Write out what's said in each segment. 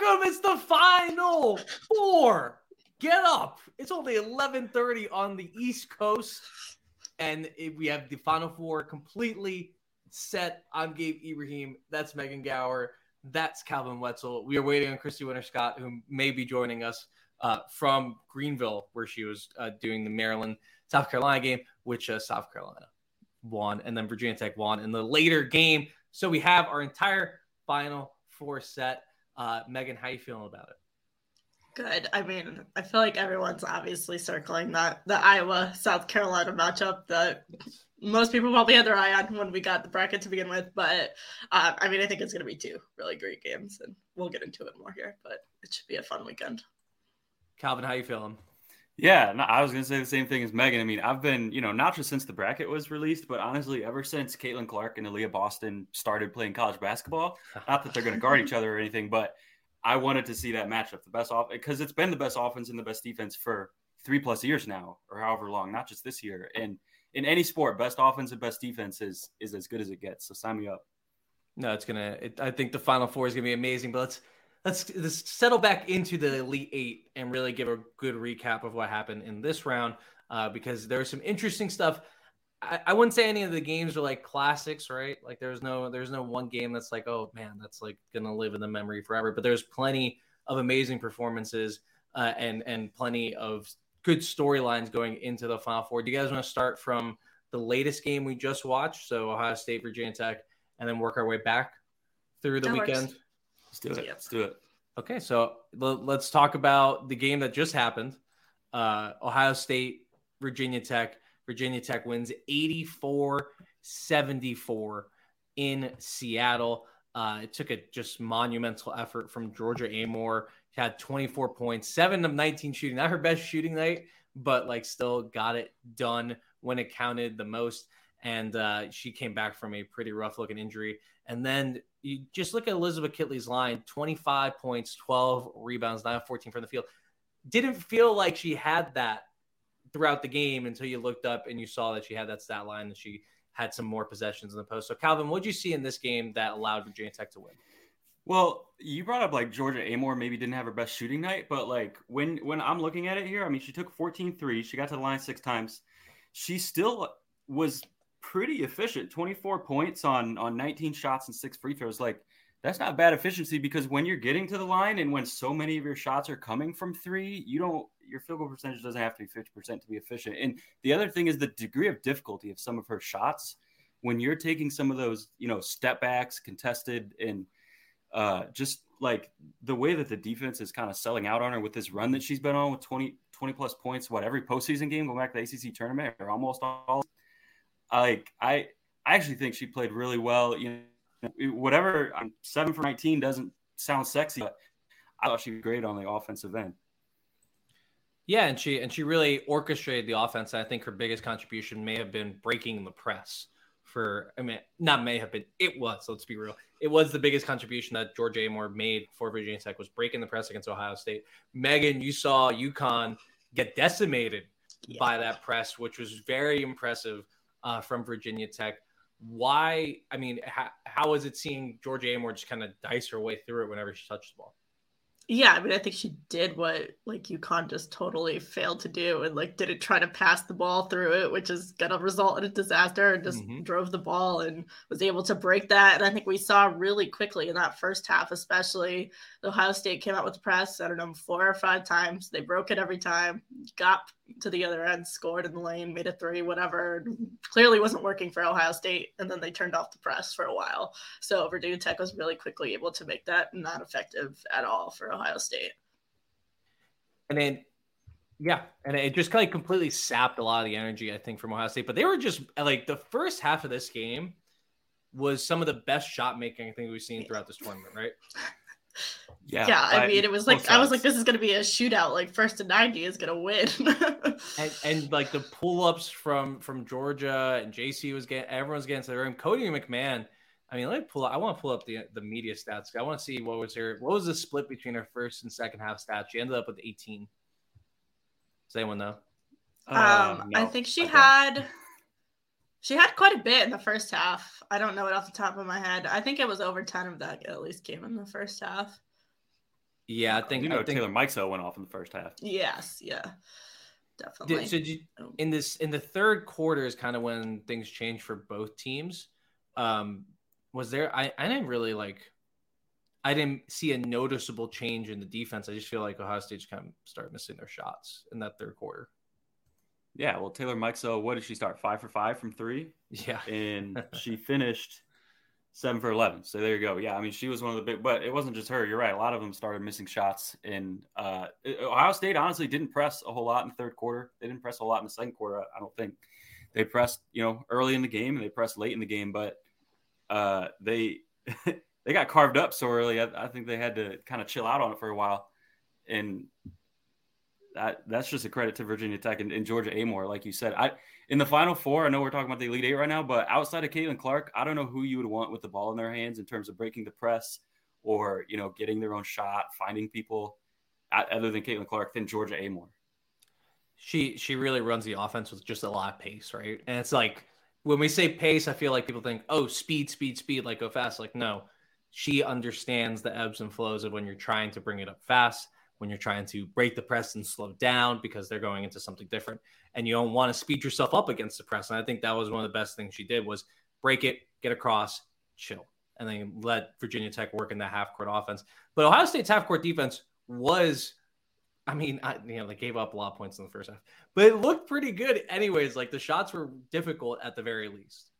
Welcome. It's the final four. Get up. It's only 11:30 on the East Coast, and we have the final four completely set. I'm Gabe Ibrahim. That's Megan Gauer. That's Calvin Wetzel. We are waiting on Christy Winters-Scott, who may be joining us uh, from Greenville, where she was uh, doing the Maryland South Carolina game, which uh, South Carolina won, and then Virginia Tech won in the later game. So we have our entire final four set. Uh, Megan, how are you feeling about it? Good. I mean, I feel like everyone's obviously circling that the Iowa South Carolina matchup that most people probably had their eye on when we got the bracket to begin with. But uh, I mean, I think it's going to be two really great games, and we'll get into it more here. But it should be a fun weekend. Calvin, how are you feeling? Yeah, no, I was going to say the same thing as Megan. I mean, I've been, you know, not just since the bracket was released, but honestly, ever since Caitlin Clark and Aliyah Boston started playing college basketball. Not that they're going to guard each other or anything, but I wanted to see that matchup, the best off, because it's been the best offense and the best defense for three plus years now, or however long, not just this year. And in any sport, best offense and best defense is is as good as it gets. So sign me up. No, it's gonna. It, I think the final four is gonna be amazing. But let's let's let's settle back into the elite eight and really give a good recap of what happened in this round, uh, because there's some interesting stuff. I, I wouldn't say any of the games are like classics, right? Like there's no there's no one game that's like, oh man, that's like gonna live in the memory forever. But there's plenty of amazing performances uh, and and plenty of good storylines going into the final four. Do you guys want to start from the latest game we just watched? So Ohio State, Virginia Tech, and then work our way back through the That works. Let's do it. Yep. Let's do it. Okay, so let's talk about the game that just happened. Uh, Ohio State, Virginia Tech. Virginia Tech wins 84 74 in Seattle. Uh, it took a just monumental effort from Georgia Amoore. She had 24 points, seven of 19 shooting. Not her best shooting night, but like still got it done when it counted the most. And uh, she came back from a pretty rough looking injury. And then you just look at Elizabeth Kitley's line 25 points, 12 rebounds, 9 of 14 from the field. Didn't feel like she had that throughout the game until you looked up and you saw that she had that stat line that she had some more possessions in the post. So, Calvin, what did you see in this game that allowed Virginia Tech to win? Well, you brought up like Georgia Amoore maybe didn't have her best shooting night, but like when when I'm looking at it here, I mean, she took 14 threes, she got to the line six times. She still was pretty efficient, 24 points on on 19 shots and six free throws. Like that's not bad efficiency because when you're getting to the line and when so many of your shots are coming from three, you don't your field goal percentage doesn't have to be 50% to be efficient. And the other thing is the degree of difficulty of some of her shots when you're taking some of those, you know, step backs, contested and uh, just like the way that the defense is kind of selling out on her with this run that she's been on with 20, 20 plus points, what every postseason game going back to the ACC tournament or almost all. Like I, I actually think she played really well. You know, whatever um, seven for nineteen doesn't sound sexy, but I thought she was great on the offensive end. Yeah, and she and she really orchestrated the offense. I think her biggest contribution may have been breaking the press. For I mean, not may have been, it was. Let's be real. It was the biggest contribution that Georgia Amoore made for Virginia Tech was breaking the press against Ohio State. Megan, you saw UConn get decimated yeah. by that press, which was very impressive uh, from Virginia Tech. Why? I mean, how, how is it seeing Georgia Amoore just kind of dice her way through it whenever she touches the ball? Yeah, I mean, I think she did what like UConn just totally failed to do, and like didn't try to pass the ball through it, which is gonna result in a disaster, and just mm-hmm. drove the ball and was able to break that. And I think we saw really quickly in that first half, especially Ohio State came out with press. I don't know four or five times. They broke it every time, got to the other end, scored in the lane, made a three, whatever. Clearly wasn't working for Ohio State, and then they turned off the press for a while. So Virginia Tech was really quickly able to make that not effective at all for Ohio State. And then, yeah, and it just kind of completely sapped a lot of the energy I think from Ohio State. But they were just like the first half of this game was some of the best shot making I think we've seen throughout this tournament, right? Yeah, yeah. I, I mean, it was like I was like, this is going to be a shootout. Like first to ninety is going to win. and, and, like the pull ups from from Georgia and JC was getting everyone's getting to the room. Cotie McMahon. I mean, let me pull. Up, I want to pull up the the media stats. I want to see what was her what was the split between her first and second half stats. She ended up with eighteen. Does anyone know? Um, uh, no, I think she I had. She had quite a bit in the first half. I don't know it off the top of my head. I think it was over 10 of that at least came in the first half. Yeah, I think you know I think, Taylor Mikesell went off in the first half. Yes, yeah. Definitely. Did, so did you, oh. in this in the third quarter is kind of when things changed for both teams. Um was there I, I didn't really like I didn't see a noticeable change in the defense. I just feel like Ohio State just kind of started missing their shots in that third quarter. Yeah, well, Taylor Mikesell, what did she start? Five for five from three. Yeah, and she finished seven for eleven. So there you go. Yeah, I mean, she was one of the big, but it wasn't just her. You're right. A lot of them started missing shots, and uh, Ohio State honestly didn't press a whole lot in the third quarter. They didn't press a lot in the second quarter. I don't think they pressed, you know, early in the game and they pressed late in the game, but uh, they they got carved up so early. I, I think they had to kind of chill out on it for a while, and that that's just a credit to Virginia Tech and, and, Georgia Amoore, like you said. I in the Final Four, I know we're talking about the Elite Eight right now, but outside of Caitlin Clark, I don't know who you would want with the ball in their hands in terms of breaking the press or you know getting their own shot, finding people other than Caitlin Clark than Georgia Amoore. She she really runs the offense with just a lot of pace, right? And it's like when we say pace, I feel like people think, oh, speed, speed, speed, like go fast. Like no, she understands the ebbs and flows of when you're trying to bring it up fast when you're trying to break the press and slow down because they're going into something different and you don't want to speed yourself up against the press and i think that was one of the best things she did was break it get across chill and then let virginia tech work in that half court offense but ohio state's half court defense was i mean I, you know they gave up a lot of points in the first half but it looked pretty good anyways like the shots were difficult at the very least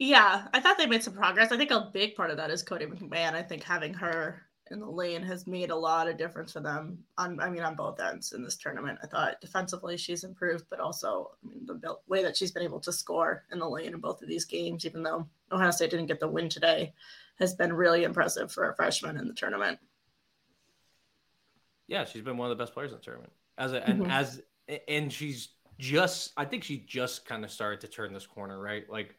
yeah, I thought they made some progress. I think a big part of that is Cotie McMahon. I think having her in the lane has made a lot of difference for them. On, I mean, on both ends in this tournament. I thought defensively she's improved, but also I mean, the way that she's been able to score in the lane in both of these games, even though Ohio State didn't get the win today, has been really impressive for a freshman in the tournament. Yeah, she's been one of the best players in the tournament. As a, and mm-hmm. as and she's just I think she just kind of started to turn this corner, right? Like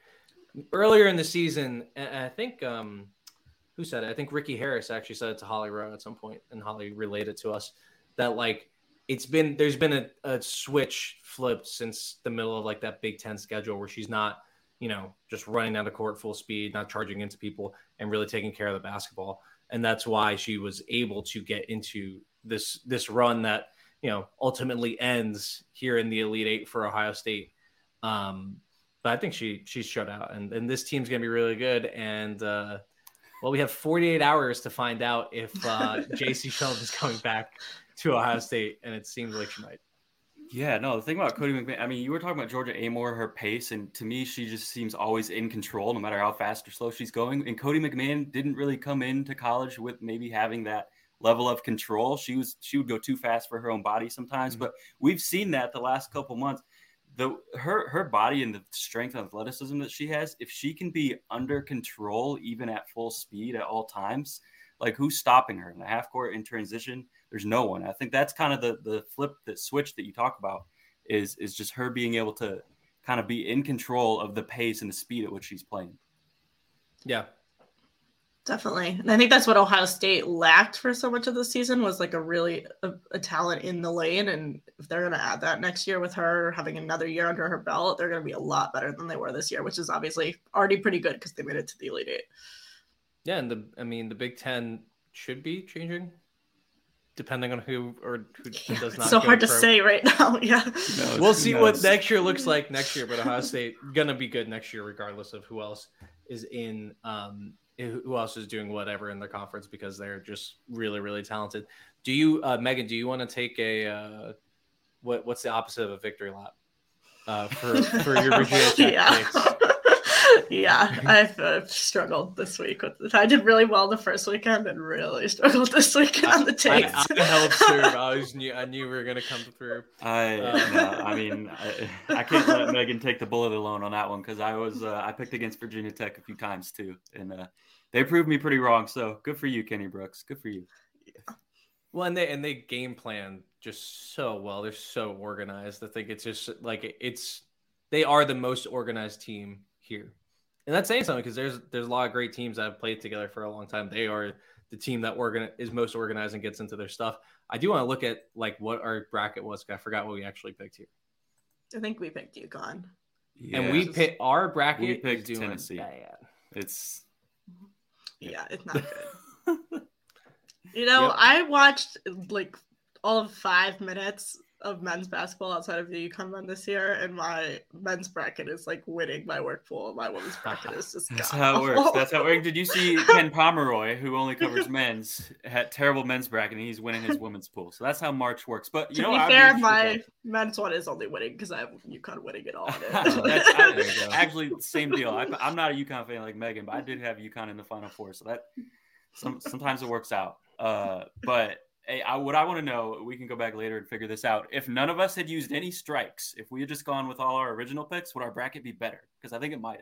earlier in the season, I think um who said it? I think Ricky Harris actually said it to Holly Rowe at some point, and Holly related it to us that like it's been there's been a, a switch flipped since the middle of like that Big Ten schedule where she's not you know just running down the court full speed, not charging into people, and really taking care of the basketball, and that's why she was able to get into this this run that you know ultimately ends here in the Elite Eight for Ohio State. Um, but I think she she's shut out, and and this team's gonna be really good, and uh, well, we have 48 hours to find out if uh, Jacy Sheldon is coming back to Ohio State, and it seems like she might. Yeah, no, the thing about Cotie McMahon, I mean, you were talking about Georgia Amoore, her pace, and to me, she just seems always in control no matter how fast or slow she's going. And Cotie McMahon didn't really come into college with maybe having that level of control. She was she would go too fast for her own body sometimes, mm-hmm. but we've seen that the last couple months. The her her body and the strength and athleticism that she has, if she can be under control even at full speed at all times, like who's stopping her in the half court in transition? there's no one. I think that's kind of the the flip, that switch that you talk about is is just her being able to kind of be in control of the pace and the speed at which she's playing. Yeah. Definitely. And I think that's what Ohio State lacked for so much of the season was like a really a, a talent in the lane. And if they're going to add that next year with her having another year under her belt, they're going to be a lot better than they were this year, which is obviously already pretty good because they made it to the Elite Eight. Yeah. And the, I mean, the Big Ten should be changing depending on who or who yeah, does not. so hard to say right now. Yeah, no, we'll see what next year looks like next year. But Ohio State gonna be good next year, regardless of who else is in. Um, who else is doing whatever in the conference because they're just really, really talented. Do you, uh, Megan? Do you want to take a uh, what? What's the opposite of a victory lap uh, for for your Virginia Tech yeah yeah, I've uh, struggled this week with it. I did really well the first weekend and really struggled this weekend on the takes. I, I helped through. I was knew I knew we were gonna come through. I uh, no, I mean I, I, can't let Megan take the bullet alone on that one because I was uh, I picked against Virginia Tech a few times too, and uh, they proved me pretty wrong. So good for you, Kenny Brooks. Good for you. Yeah. Well, and they and they game plan just so well. They're so organized. I think it's just like it's they are the most organized team here and that's saying something because there's there's a lot of great teams that have played together for a long time. They are the team that organ is most organized and gets into their stuff. I do want to look at like what our bracket was. I forgot what we actually picked here. I think we picked UConn. Yeah. And we picked our bracket. We picked Tennessee. Bad. It's mm-hmm. yeah, it's not good. you know, yep. I watched like all of five minutes of men's basketball outside of the UConn men this year, and my men's bracket is like winning my work pool. My women's bracket is just that's how it works. That's how it works. Did you see Ken Pomeroy, who only covers men's, had terrible men's bracket, and he's winning his women's pool. So that's how March works. But you to know, be fair, my men's one is only winning because I have UConn winning it all. I, actually, same deal. I, am not a UConn fan like Megan, but I did have UConn in the Final Four, so that some, sometimes it works out. Uh, but hey, I, what I want to know, we can go back later and figure this out. If none of us had used any strikes, if we had just gone with all our original picks, would our bracket be better? Because I think it might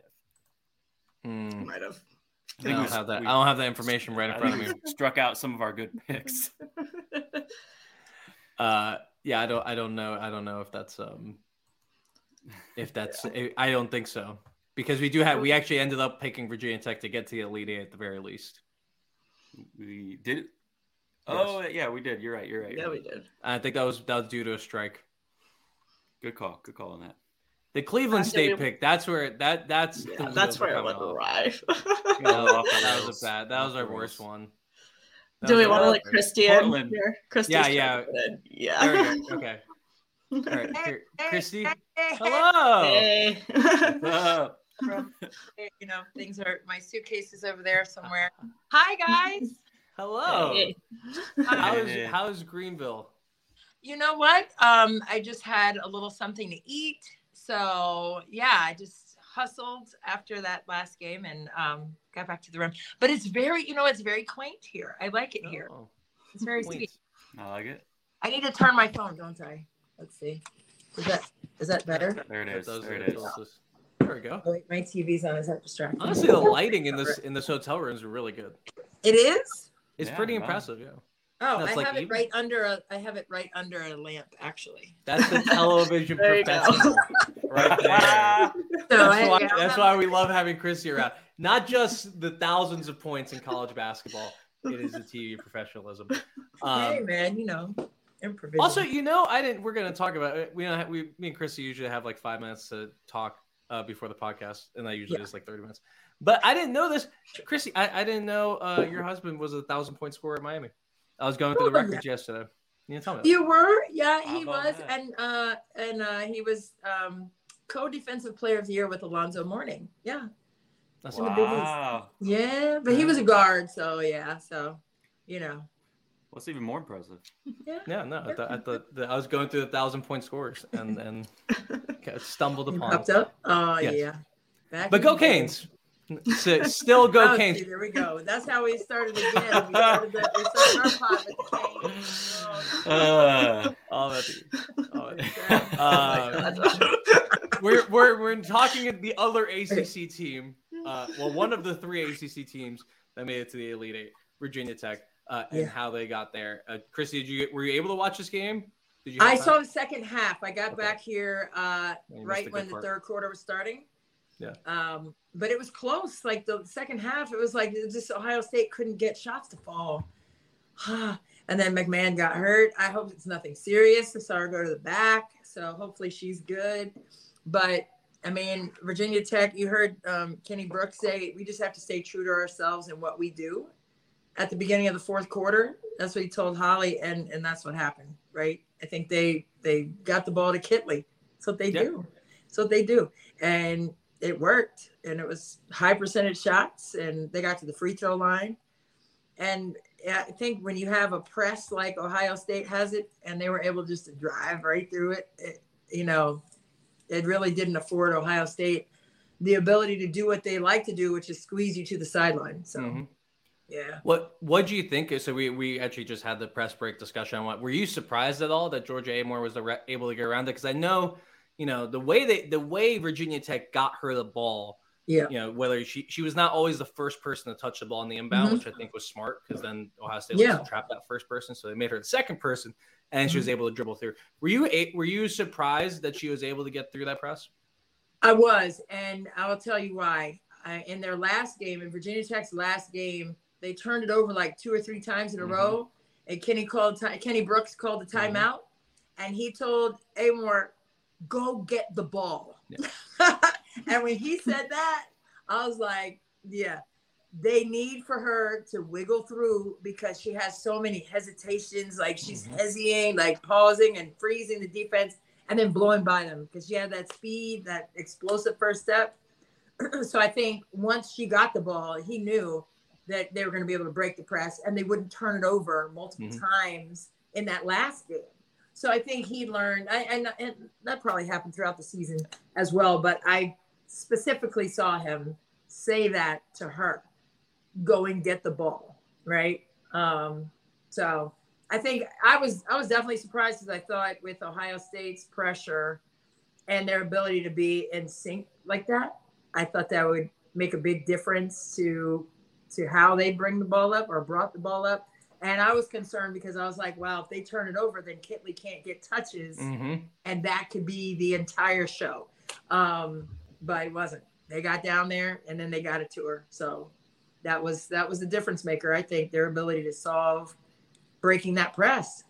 have. Mm. Might have. I, I don't have that. We, I don't have that information right in front of me. Struck out some of our good picks. uh, yeah, I don't. I don't know. I don't know if that's um, if that's. yeah. I don't think so because we do have. We actually ended up picking Virginia Tech to get to the Elite Eight at the very least. We did. Oh yeah, we did. You're right. You're right. You're yeah, right. we did. I think that was that was due to a strike. Good call. Good call on that. The Cleveland State pick. That's where that that's yeah, that's where it went awry. that was a bad. That was our worst one. That Do we want to like Christian here? Christy yeah, yeah, yeah. Okay. All right, here, Christy. Hello. Hey. you know, things are. My suitcase is over there somewhere. Hi guys. Hello. Hey. How's how's Greenville? You know what? Um, I just had a little something to eat. So yeah, I just hustled after that last game and um, got back to the room. But it's very, you know, it's very quaint here. I like it here. Oh, it's very quaint. sweet. I like it. I need to turn my phone, don't I? Let's see. Is that is that better? There it is. There it is. There we go. Oh, wait, my TV's on. Is that distracting? Honestly, the lighting in this in this hotel room is really good. It is. It's yeah, pretty wow. impressive, yeah. Oh, I like have even... it right under a. I have it right under a lamp, actually. That's the television professional, right there. So that's, I, why, that's why we love having Chris here out. Not just the thousands of points in college basketball. It is the TV professionalism. Um, hey man, you know. Also, you know, I didn't. We're going to talk about it. We, don't Have, we, me and Chrissy usually have like five minutes to talk uh, before the podcast, and that usually yeah. is like thirty minutes. But I didn't know this, Chrissy. I, I didn't know uh, your husband was a thousand point scorer at Miami. I was going through the records yesterday. You tell me. You were, yeah, he was, that? and uh, and uh, he was um, co-defensive player of the year with Alonzo Mourning. Yeah. That's wow. Yeah, but he was a guard, so yeah, so you know. What's even more impressive? Yeah. Yeah, no, I thought, I thought that I was going through the thousand point scores and and stumbled upon. popped up. Oh Yes. yeah. Back But go the day. Canes! S- Still go Oh, see, there we go. That's how we started again. We started, the, we started our pod with the Canes. Oh, Uh, All about the- all about the- exactly. Uh, we're we're we're talking the other ACC team. Uh, well, one of the three ACC teams that made it to the Elite Eight, Virginia Tech, uh, and Yeah. how they got there. Uh, Christy, did you were you able to watch this game? Did you? I time? saw the second half. I got Okay. back here uh, You missed a right when the part. third quarter was starting. Yeah. Um, but it was close. Like the second half, it was like just Ohio State couldn't get shots to fall. and then McMahon got hurt. I hope it's nothing serious. I saw her go to the back, so hopefully she's good. But I mean, Virginia Tech. You heard um, Kenny Brooks say we just have to stay true to ourselves and what we do. At the beginning of the fourth quarter, that's what he told Holly, and and that's what happened, right? I think they they got the ball to Kitley. That's what they Yeah. do. That's what they do, and it worked. And it was high percentage shots, and they got to the free throw line. And I think when you have a press like Ohio State has it, and they were able just to drive right through it, it you know, it really didn't afford Ohio State the ability to do what they like to do, which is squeeze you to the sideline. So, Mhm. yeah. What What do you think? So we we actually just had the press break discussion on what. Were you surprised at all that Georgia Amoore was re- able to get around it? Because I know, you know, the way they the way Virginia Tech got her the ball. Yeah. You know, whether she she was not always the first person to touch the ball in the inbound, Mhm. which I think was smart because then Ohio State Yeah. was to trap that first person, so they made her the second person, and she Mhm. was able to dribble through. Were you a, were you surprised that she was able to get through that press? I was, and I will tell you why. I, in their last game, in Virginia Tech's last game, they turned it over like two or three times in a Mhm. row. And Kenny called, Kenny Brooks called the Mhm. timeout, and he told Amoore, "Go get the ball." and when he said that, I was like, "Yeah." They need for her to wiggle through because she has so many hesitations. Like she's Mhm. hesitating, like pausing and freezing the defense and then blowing by them because she had that speed, that explosive first step. so I think once she got the ball, he knew that they were going to be able to break the press and they wouldn't turn it over multiple Mhm. times in that last game. So I think he learned, I, and, and that probably happened throughout the season as well. But I specifically saw him say that to her, go and get the ball, right? Um, so I think I was I was definitely surprised because I thought with Ohio State's pressure and their ability to be in sync like that, I thought that would make a big difference to to how they bring the ball up or brought the ball up. And I was concerned because I was like, wow, if they turn it over, then Kitley can't get touches, Mm-hmm. and that could be the entire show. Um, but it wasn't. They got down there and then they got it to her. So that was that was the difference maker. I think their ability to solve breaking that press.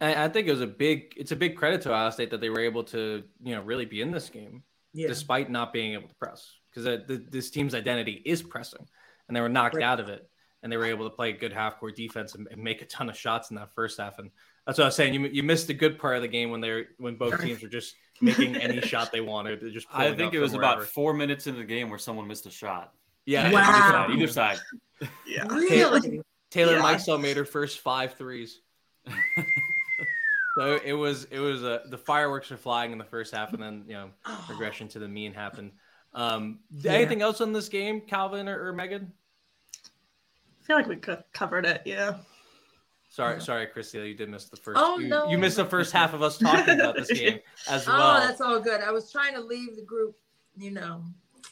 I, think it was a big it's a big credit to Ohio State that they were able to you know really be in this game Yeah. despite not being able to press because this team's identity is pressing and they were knocked Right. out of it and they were able to play good half court defense and, and make a ton of shots in that first half and that's what I was saying you, you missed the good part of the game when they're when both teams were just making any shot they wanted they're just I think it was from about wherever. four minutes into the game where someone missed a shot. yeah Wow. Either side. Yeah. Really? Taylor Yeah. Mikesell made her first five threes. so it was it was uh, the fireworks were flying in the first half, and then you know regression to the mean happened. Um, Yeah. Anything else on this game, Calvin or, or Megan? I feel like we covered it. Yeah. Sorry, sorry, Christy, you did miss the first. Oh, you, no. you missed the first half of us talking about this game as well. Oh, that's all good. I was trying to leave the group, you know,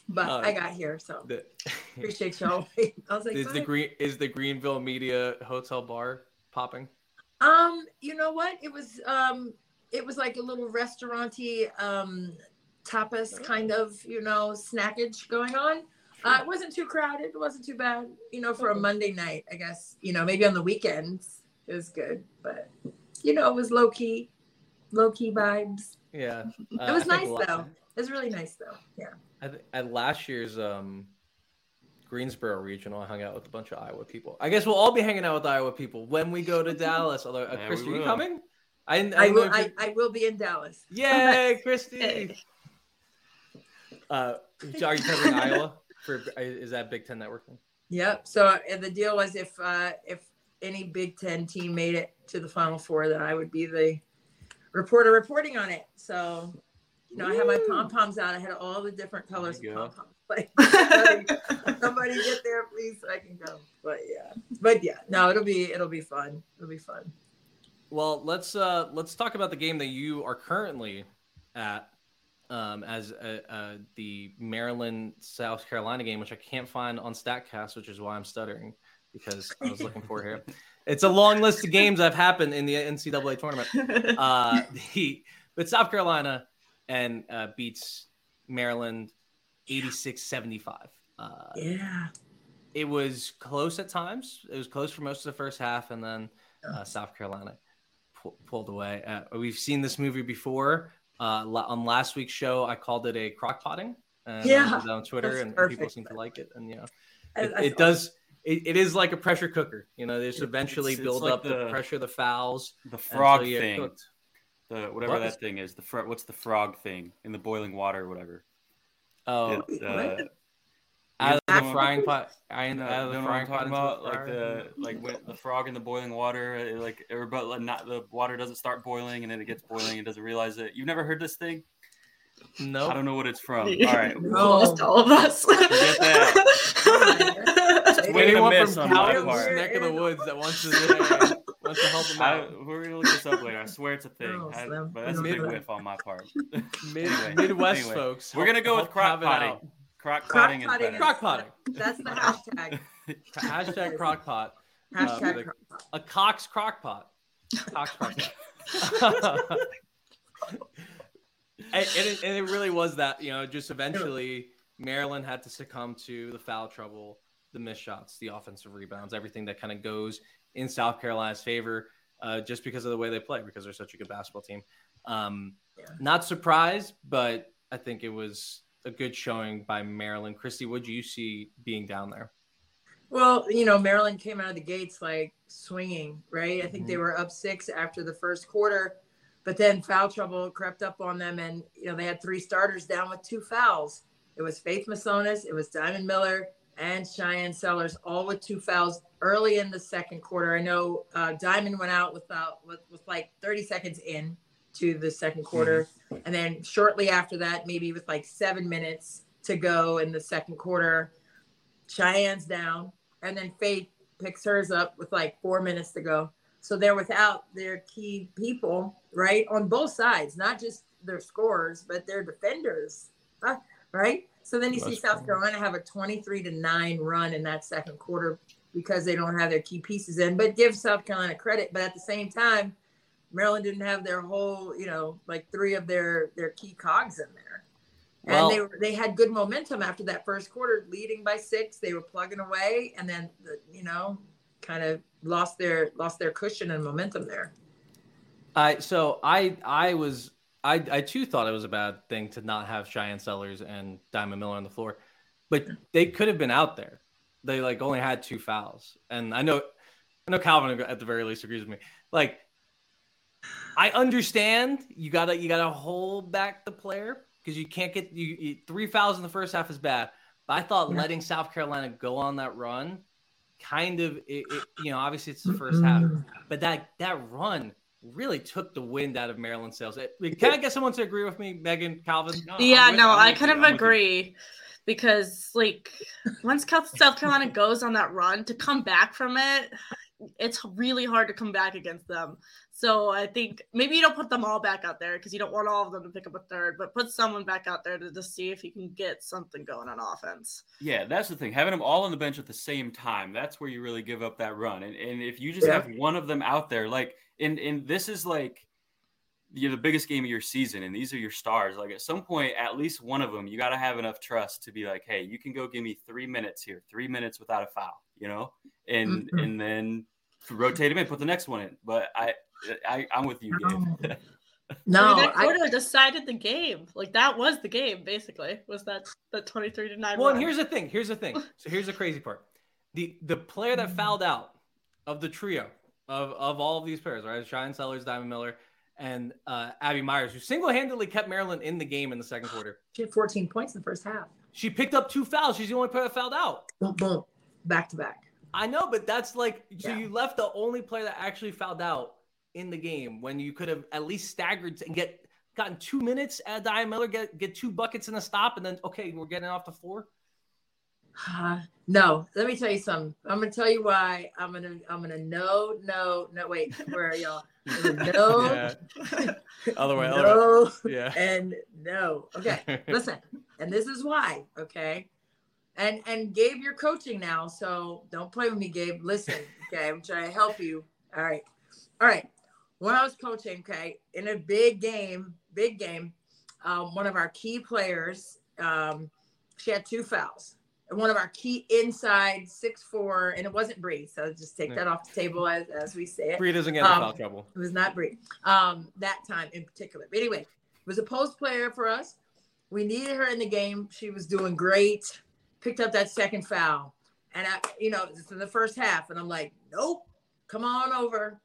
but Uh, I got here, so The- appreciate y'all. I was like, is the green is the Greenville Media Hotel bar popping? Um, you know what? It was um it was like a little restauranty um tapas kind of, you know, snackage going on. Uh, it wasn't too crowded, it wasn't too bad. You know, for a Monday night, I guess, you know, maybe on the weekends it was good, but you know, it was low key, low key vibes. Yeah, It was nice though. It was really nice though. Yeah. I th- at last year's um, Greensboro regional, I hung out with a bunch of Iowa people. I guess we'll all be hanging out with Iowa people when we go to Dallas. Although, uh, Yeah, Christy, are you coming? I, I, I will I, I will be in Dallas. Yay, Christy! Uh, so are you covering Iowa? For is that Big Ten Network? thing? Yep. So the deal was if uh, if any Big Ten team made it to the Final Four, then I would be the reporter reporting on it. So, you know, I have my pom poms out. I had all the different colors of pom poms. Like, somebody, somebody get there, please, so I can go. But yeah, but yeah, no, it'll be it'll be fun. It'll be fun. Well, let's uh let's talk about the game that you are currently at um as uh, uh, the Maryland South Carolina game, which I can't find on Statcast, which is why I'm stuttering because I was looking for it here. It's a long list of games that have happened in the NCAA tournament. Uh, the but South Carolina and uh, beats Maryland 86-75. Uh, Yeah. it was close at times. It was close for most of the first half, and then uh, South Carolina pu- pulled away. Uh, we've seen this movie before. Uh, on last week's show, I called it a crock potting. And Yeah, I did on Twitter, and, and people perfect. seem to like it. And you know, it, I it does. It, it is like a pressure cooker. You know, there's eventually it's build like up the, the- pressure, the fouls, The frog until thing. cooked. The whatever What? that thing is. The fro- what's the frog thing in the boiling water or whatever? Oh, It's, uh, What? Out of you the frying pot. I No, out of the frying pot talking into the about? Like the like when the frog in the boiling water, uh, like or but like not the water doesn't start boiling and then it gets boiling and doesn't realize it. You've never heard this thing? Nope. I don't know what it's from. All right, No. Almost all of us. Forget that. Wait a Anyone from on Calvin's neck of the woods that wants to uh, wants to help them I, we're gonna look this up later. I swear it's a thing. No, I- but that's a big whiff on my part. Mid, Anyway, Midwest anyway. folks. We're gonna go with help crock have potting. Out. Crock Crock potting is potting better. Crock potting. That's the hashtag. Hashtag crockpot. Hashtag the- crock pot. A Cox crockpot. Cox crockpot. and, and, it, and it really was that, you know, just eventually Maryland had to succumb to the foul trouble, the missed shots, the offensive rebounds, everything that kind of goes in South Carolina's favor uh, just because of the way they play, because they're such a good basketball team. Um, Yeah. Not surprised, but I think it was a good showing by Maryland. Christy, what do you see being down there? Well, you know, Maryland came out of the gates like swinging, right? I think Mm-hmm. they were up six after the first quarter, but then foul trouble crept up on them, and you know they had three starters down with two fouls. It was Faith Masonius, it was Diamond Miller, and Shyanne Sellers, all with two fouls early in the second quarter. I know uh, Diamond went out without with, with like 30 seconds in to the second quarter, and then shortly after that, maybe with like seven minutes to go in the second quarter, Shyanne's down, and then Faith picks hers up with like four minutes to go. So they're without their key people, right, on both sides, not just their scorers, but their defenders, right? So then you see South cool. Carolina have a 23 to 9 run in that second quarter because they don't have their key pieces in. But give South Carolina credit. But at the same time, Maryland didn't have their whole, you know, like three of their their key cogs in there. Well- and they were- they had good momentum after that first quarter, leading by six. They were plugging away, and then the, you know, kind of lost their lost their cushion and momentum there. I so I I was I I too thought it was a bad thing to not have Shyanne Sellers and Diamond Miller on the floor, but they could have been out there. They like only had two fouls, and I know I know Calvin at the very least agrees with me. Like I understand you gotta you gotta hold back the player because you can't get you, you three fouls in the first half is bad. But I thought Yeah. letting South Carolina go on that run, kind of, it, it, you know, obviously it's the first half, but that that run really took the wind out of Maryland's sails. It- Can I get someone to agree with me, Megan, Calvin? No, Yeah, with- no, I'm I kind you, of I'm agree because like once South Carolina goes on that run to come back from it, it's really hard to come back against them. So I think maybe you don't put them all back out there because you don't want all of them to pick up a third, but put someone back out there to just see if you can get something going on offense. Yeah, that's the thing. Having them all on the bench at the same time, that's where you really give up that run. And and if you just Yeah. have one of them out there, like and and this is like you're the biggest game of your season, and these are your stars. Like at some point, at least one of them, you got to have enough trust to be like, hey, you can go give me three minutes here, three minutes without a foul, you know, and Mhm. and then rotate him in, put the next one in. But I, I I'm with you, Gabe. No, I mean, that I, quarter decided the game. Like that was the game, basically. Was that the twenty three to nine? Well, and here's the thing. Here's the thing. So here's the crazy part. The the player that fouled out of the trio of of all of these players, right? Shyanne Sellers, Diamond Miller, and uh, Abby Myers, who single handedly kept Maryland in the game in the second quarter. she had 14 points in the first half. She picked up two fouls. She's the only player that fouled out. Boom, boom, back to back. I know, but that's like so Yeah. you left the only player that actually fouled out in the game when you could have at least staggered and get gotten two minutes at Diamond Miller, get get two buckets and a stop, and then okay, we're getting off the floor. Uh, no, let me tell you something. I'm gonna tell you why. I'm gonna I'm gonna no no no wait. Where are y'all? No, Other way, other way. no, Yeah. and no. Okay, listen, and this is why. Okay, and and Gabe, you're coaching now, so don't play with me, Gabe. Listen, okay, I'm trying to help you. All right, all right. When I was coaching, okay, in a big game, big game, um, one of our key players, um, she had two fouls. And one of our key inside six four, and it wasn't Bree, so just take Yeah. that off the table as, as we say it. Bree doesn't get Um, foul trouble. It was not Bree. Um, that time in particular. But anyway, it was a post player for us. We needed her in the game. She was doing great. Picked up that second foul. And I, you know, it's in the first half. And I'm like, nope, come on over.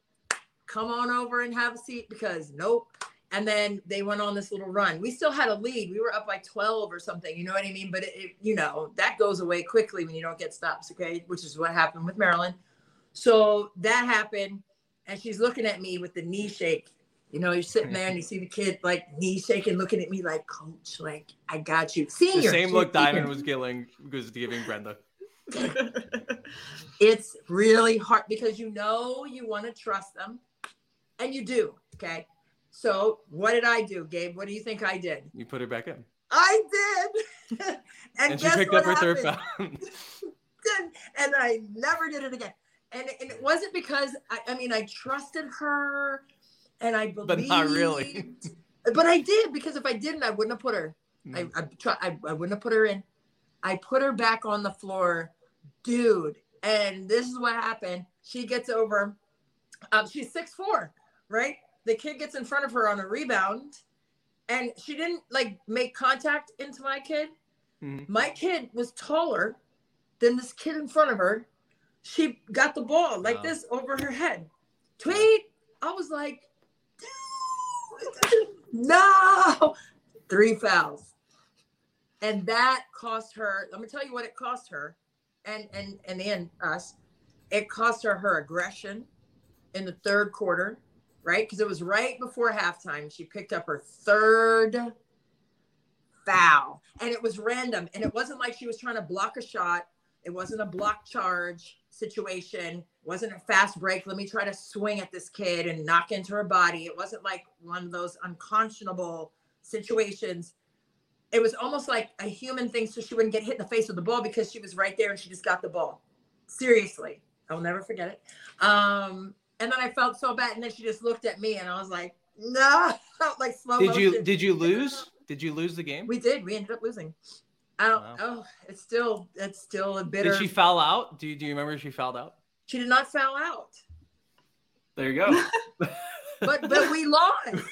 Come on over and have a seat because nope. And then they went on this little run. We still had a lead. We were up by 12 or something. You know what I mean? But it, it, you know, that goes away quickly when you don't get stops. Okay. Which is what happened with Maryland. So that happened and she's looking at me with the knee shake. You know, you're sitting there and you see the kid like knee shaking, looking at me like, Coach, like I got you. The Senior. same look. Diamond was giving was giving Brenda. It's really hard because you know you want to trust them, and you do. Okay. So what did I do, Gabe? What do you think I did? You put her back in, I did. and and she picked what up her third happened? and I never did it again. And, and it wasn't because I, I mean I trusted her and I believed, But not really. But I did because if I didn't, I wouldn't have put her. I I, try, I I wouldn't have put her in. I put her back on the floor, dude. And this is what happened. She gets over. Um, she's six four, right? The kid gets in front of her on a rebound, and she didn't like make contact into my kid. Mhm. My kid was taller than this kid in front of her. She got the ball like Wow. this over her head. Tweet. I was like, no, three fouls. And that cost her, let me tell you what it cost her, and and and then us. It cost her her aggression in the third quarter, right? Because it was right before halftime. She picked up her third foul, and it was random. And it wasn't like she was trying to block a shot. It wasn't a block charge situation. It wasn't a fast break. Let me try to swing at this kid and knock into her body. It wasn't like one of those unconscionable situations. It was almost like a human thing, so she wouldn't get hit in the face with the ball because she was right there and she just got the ball. Seriously, I'll never forget it. Um, and then I felt so bad, and then she just looked at me, and I was like, "No!" like slow Did you did you lose? Did you lose the game? We did. We ended up losing. I don't. Wow. Oh, it's still. It's still a bitter. Did she foul out? Do you, do you remember she fouled out? She did not foul out, There you go. but but we lost.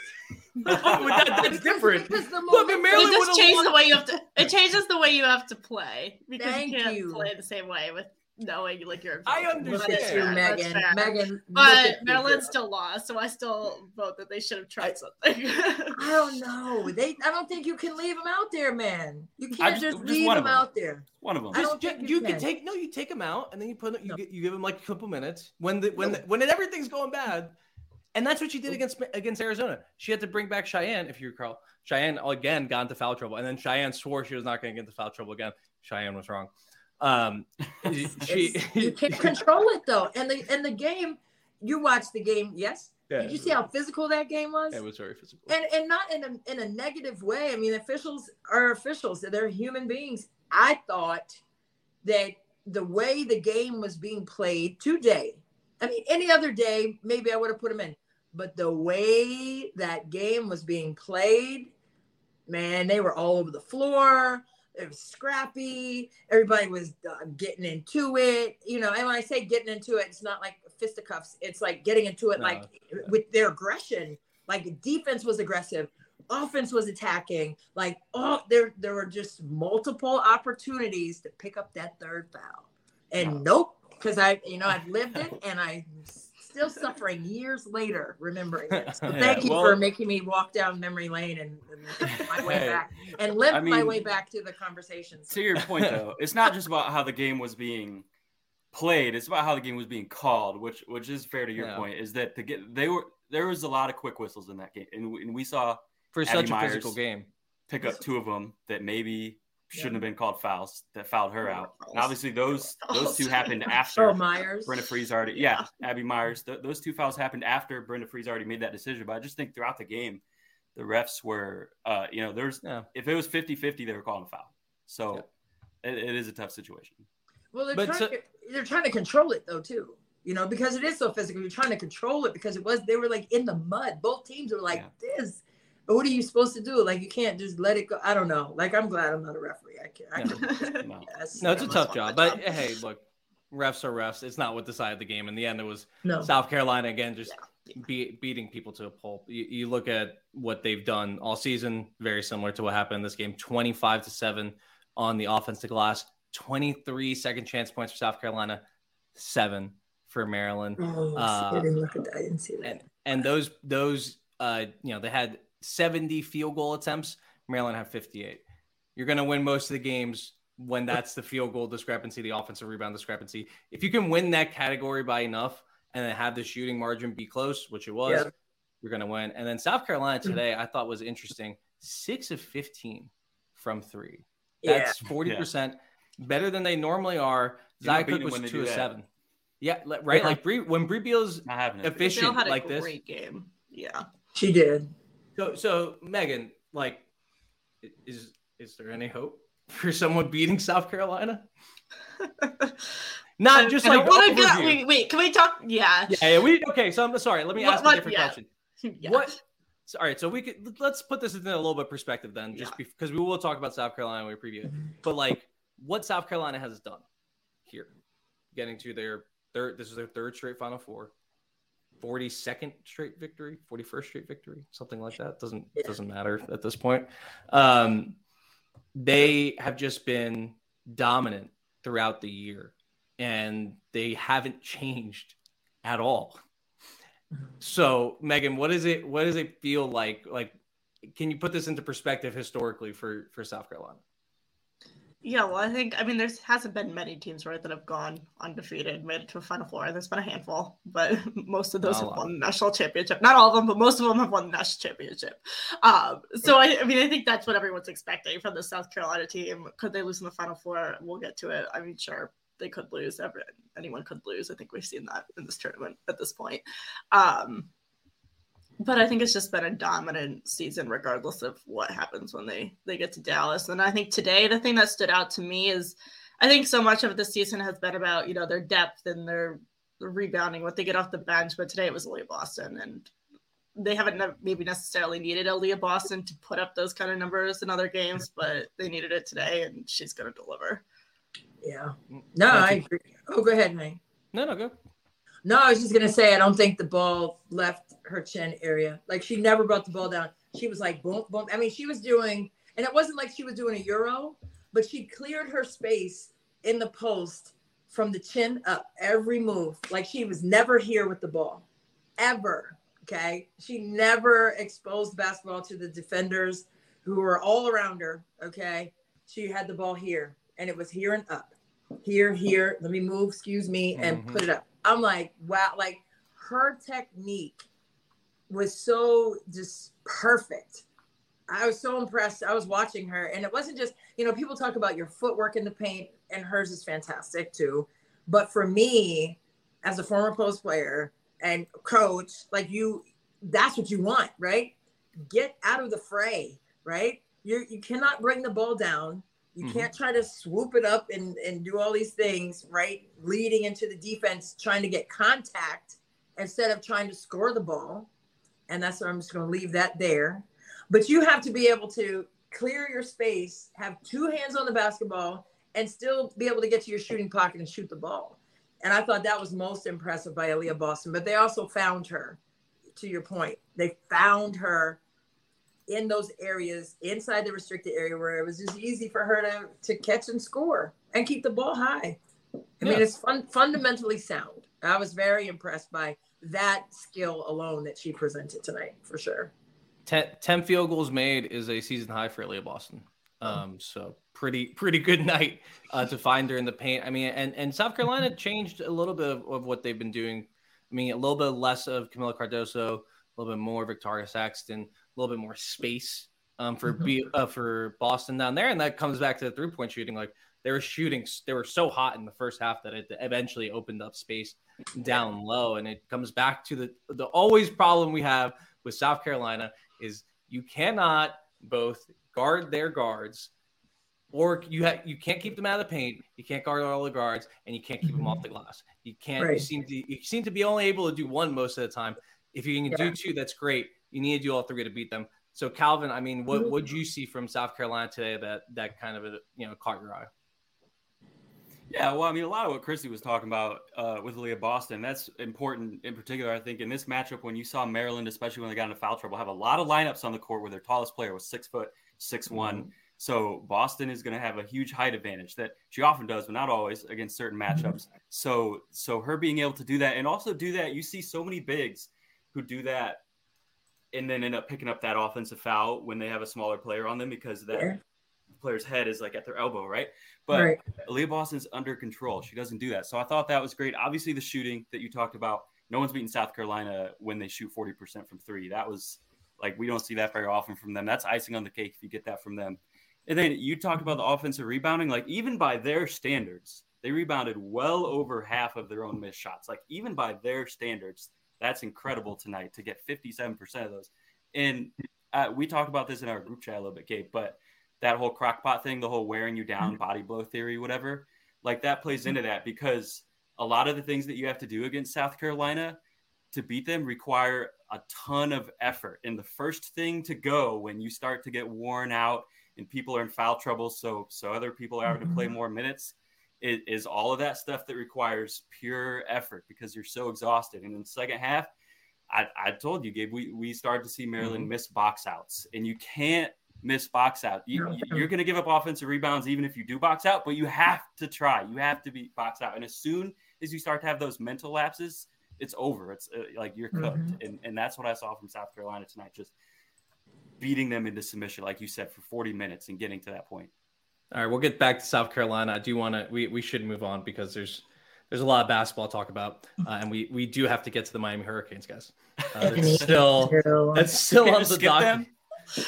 Oh, but that- that's Because- different. because the Look, momentum- Maryland it just changes won. the way you have to. It changes the way you have to play because Thank you can't you. play the same way with knowing like you're. I understand. at you, Megan. fair. Megan. But at you, Maryland still lost, so I still vote that they should have tried I- something. I don't know. They. I don't think you can leave them out there, man. You can't just- just, just leave one them out there. One of them. I don't Just- think you, you can can. take no, you take them out and then you put you No. get, you give them like a couple minutes when the when No. the, when everything's going bad, and that's what she did against against Arizona. She had to bring back Shyanne, if you recall. Shyanne again got into foul trouble, and then Shyanne swore she was not going to get into foul trouble again. Shyanne was wrong. Um, she you can't control it though, and the and the game. You watched the game, yes? Yeah. Did you see how physical that game was? it was very physical. and and not in a in a negative way. I mean, officials are officials; they're human beings. I thought that the way the game was being played today, I mean, any other day, maybe I would have put them in, but the way that game was being played, man, they were all over the floor. It was scrappy. Everybody was uh, getting into it, you know. And when I say getting into it, it's not like fisticuffs. It's like getting into it, No, like with their aggression. Like defense was aggressive, offense was attacking. Like oh, there there were just multiple opportunities to pick up that third foul, and nope, because I you know I've lived it and I'm still suffering years later remembering it. So Yeah, thank you well- for making me walk down memory lane and, and my way Hey, back and live I my way back to the conversations. to your point though, it's not just about how the game was being played. It's about how the game was being called, which which is fair to your Yeah. point. Is that to get they were there was a lot of quick whistles in that game, and, we- and we saw for Abby such a Myers. physical game. pick up two of them that maybe shouldn't Yeah. have been called fouls that fouled her out. And obviously those those two happened after Oh, Myers. Brenda Frese already. Yeah, Abby Myers. Th- those two fouls happened after Brenda Frese already made that decision. But I just think throughout the game, the refs were, uh, you know, there's Yeah. if it was 50-50, they were calling a foul. So it, it is a tough situation. Well, they're But trying, so- to, they're trying to control it though too. You know, because it is so physical. You're trying to control it because it was they were like in the mud. Both teams were like this. But what are you supposed to do? Like you can't just let it go. I don't know. Like I'm glad I'm not a referee. I can't. I Yeah. can No. yes. No, it's a tough that's job, but job. hey, look, refs are refs. It's not what decided the game. In the end, it was no. South Carolina again, just be, beating people to a pulp. You, you look at what they've done all season, very similar to what happened in this game 25 to 7 on the offensive glass, 23 second chance points for South Carolina, seven for Maryland. Oh, Uh, I didn't look at that. I didn't see that. And, and those, those, uh, you know, they had 70 field goal attempts, Maryland had 58. You're going to win most of the games when that's the field goal discrepancy, the offensive rebound discrepancy. If you can win that category by enough and then have the shooting margin be close, which it was, Yeah. you're going to win. And then South Carolina mm. today, I thought was interesting. Six of 15 from three. yeah. That's 40% better than they normally are. You're not Zia beating Cooke was two do of that. seven. Yeah, right. Like Bree, when Brea Beal's Not having efficient had a like this. great game. Yeah. She did. So, so Megan, like, is is there any hope for someone beating South Carolina? Not just I like don't wanna wait, wait, can we talk? Yeah. Yeah, yeah, we okay. So I'm sorry. Let me What- ask what- a different yeah. question. Yeah. What? So, all right, so we could let's put this into a little bit of perspective then, just Yeah. because we will talk about South Carolina when we preview it. But like, what South Carolina has done here, getting to their third. This is their third straight Final Four. 42nd straight victory, 41st straight victory, something like that. Doesn't Yeah. doesn't matter at this point. Um, they have just been dominant throughout the year, and they haven't changed at all. So, Megan, what is it? What does it feel like? Like, can you put this into perspective historically for for South Carolina? Yeah, well, I think I mean there's hasn't been many teams right that have gone undefeated, made it to a Final Four. There's been a handful, but most of those Not have won the national championship. Not all of them, but most of them have won the national championship. Um, so I, I mean, I think that's what everyone's expecting from the South Carolina team. Could they lose in the Final Four? We'll get to it. I mean, sure, they could lose. Every, anyone could lose. I think we've seen that in this tournament at this point. Um, but I think it's just been a dominant season, regardless of what happens when they they get to Dallas. And I think today the thing that stood out to me is I think so much of the season has been about you know their depth and their, their rebounding, what they get off the bench. But today it was Leah Boston, and they haven't ne- maybe necessarily needed Aliyah Boston to put up those kind of numbers in other games, but they needed it today, and she's going to deliver. Yeah. No, I agree. Oh, go ahead, May. No, no, go. No, I was just gonna say I don't think the ball left her chin area. Like she never brought the ball down. She was like boom, boom. I mean, she was doing, and it wasn't like she was doing a euro, but she cleared her space in the post from the chin up every move. Like she was never here with the ball, ever. Okay, she never exposed basketball to the defenders who were all around her. Okay, she had the ball here, and it was here and up, here, here. Let me move. Excuse me, and Mhm. put it up. I'm like, wow, like her technique was so just perfect. I was so impressed. I was watching her, and it wasn't just, you know, people talk about your footwork in the paint, and hers is fantastic too. But for me, as a former post player and coach, like you, that's what you want, right? Get out of the fray, right? You you cannot bring the ball down. You Mhm. can't try to swoop it up and, and do all these things, right? Leading into the defense, trying to get contact instead of trying to score the ball. And that's where I'm just going to leave that there. But you have to be able to clear your space, have two hands on the basketball, and still be able to get to your shooting pocket and shoot the ball. And I thought that was most impressive by Aliyah Boston. But they also found her, to your point. They found her in those areas inside the restricted area where it was just easy for her to, to catch and score and keep the ball high. I Yeah. mean, it's fun, fundamentally sound. I was very impressed by that skill alone that she presented tonight, for sure. 10, 10 field goals made is a season high for Leah Boston. Um, so pretty pretty good night uh, to find her in the paint. I mean, and and South Carolina changed a little bit of, of, what they've been doing. I mean, a little bit less of Kamilla Cardoso, a little bit more Victaria Saxton, a little bit more space um, for mm-hmm. B, uh, for Boston down there, and that comes back to the three point shooting. Like they were shooting, they were so hot in the first half that it eventually opened up space down low, and it comes back to the the always problem we have with South Carolina is you cannot both guard their guards or you have you can't keep them out of the paint. You can't guard all the guards, and you can't keep them off mm-hmm. the glass. You can't. Right. You seem to you seem to be only able to do one most of the time. If you can yeah. do two, that's great. You need to do all three to beat them. So Calvin, I mean, what would you see from South Carolina today that that kind of you know caught your eye? Yeah, well, I mean, a lot of what Christy was talking about uh, with Leah Boston, that's important in particular. I think in this matchup, when you saw Maryland, especially when they got into foul trouble, have a lot of lineups on the court where their tallest player was six foot, six one. Mm-hmm. So Boston is going to have a huge height advantage that she often does, but not always against certain mm-hmm. matchups. So, so her being able to do that and also do that, you see so many bigs who do that and then end up picking up that offensive foul when they have a smaller player on them because that yeah. player's head is like at their elbow, right? But right. Aliyah Boston's under control. She doesn't do that. So I thought that was great. Obviously, the shooting that you talked about, no one's beaten South Carolina when they shoot 40% from three. That was like, we don't see that very often from them. That's icing on the cake if you get that from them. And then you talked about the offensive rebounding. Like, even by their standards, they rebounded well over half of their own missed shots. Like, even by their standards, that's incredible tonight to get 57% of those. And uh, we talked about this in our group chat a little bit, Kate, but that whole crockpot thing, the whole wearing you down, mm-hmm. body blow theory, whatever, like that plays into that because a lot of the things that you have to do against South Carolina to beat them require a ton of effort. And the first thing to go when you start to get worn out and people are in foul trouble, so so other people are having to play mm-hmm. more minutes, it is all of that stuff that requires pure effort because you're so exhausted. And in the second half, I, I told you, Gabe, we, we started to see Maryland mm-hmm. miss box outs, and you can't miss box out. You, are going to give up offensive rebounds even if you do box out, but you have to try. You have to be box out. And as soon as you start to have those mental lapses, it's over. It's uh, like you're cooked. Mm-hmm. And, and that's what I saw from South Carolina tonight. Just beating them into submission, like you said, for 40 minutes and getting to that point. All right, we'll get back to South Carolina. I do want to. We we should move on because there's there's a lot of basketball to talk about, uh, and we we do have to get to the Miami Hurricanes, guys. Uh, it's still it's still on the docket.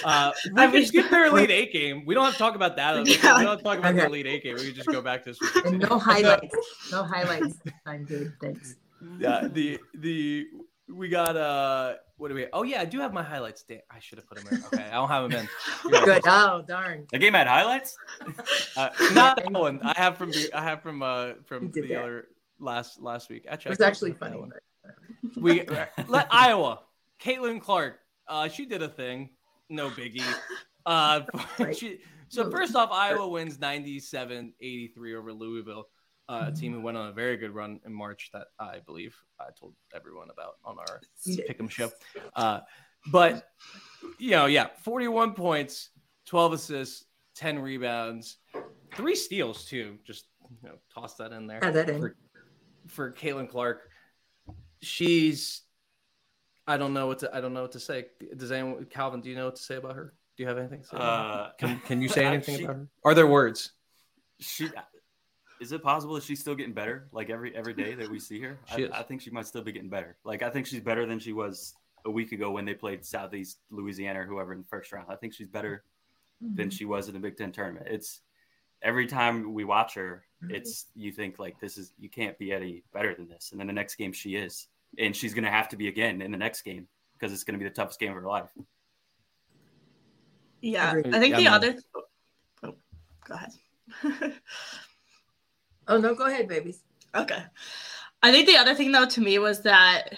Uh, we can skip their Elite Eight game. We don't have to talk about that. Yeah. We don't have to talk about okay. their Elite Eight game. We can just go back to this. no highlights. no highlights. I'm good. Thanks. Yeah. The the we got uh what do we oh yeah i do have my highlights. I should have put them in. Okay i don't have them in. Good. Oh darn. The game had highlights? Uh, not that one. I have from the i have from uh from the that. other last last week. Actually it was actually funny we let iowa caitlin clark uh she did a thing. No biggie. Uh right. she, so first off iowa wins 97 83 over louisville uh, a team who went on a very good run in March that I believe I told everyone about on our Pick'em show. Uh, but you know, yeah, 41 points, 12 assists, 10 rebounds, three steals too. Just you know, toss that in there that in. for for Caitlin Clark. She's I don't know what to I don't know what to say. Does anyone Calvin? Do you know what to say about her? Do you have anything? To say uh, can Can you say anything she, about her? Are there words? She is it possible that she's still getting better? Like every every day that we see her, I, I, think she might still be getting better. Like I think she's better than she was a week ago when they played Southeast Louisiana or whoever in the first round. I think she's better mm-hmm. than she was in the Big Ten tournament. It's every time we watch her, mm-hmm. it's you think like this is you can't be any better than this. And then the next game she is, and she's going to have to be again in the next game because it's going to be the toughest game of her life. Yeah, I think the other. Oh, go ahead. Oh no, go ahead, babies. Okay. I think the other thing though to me was that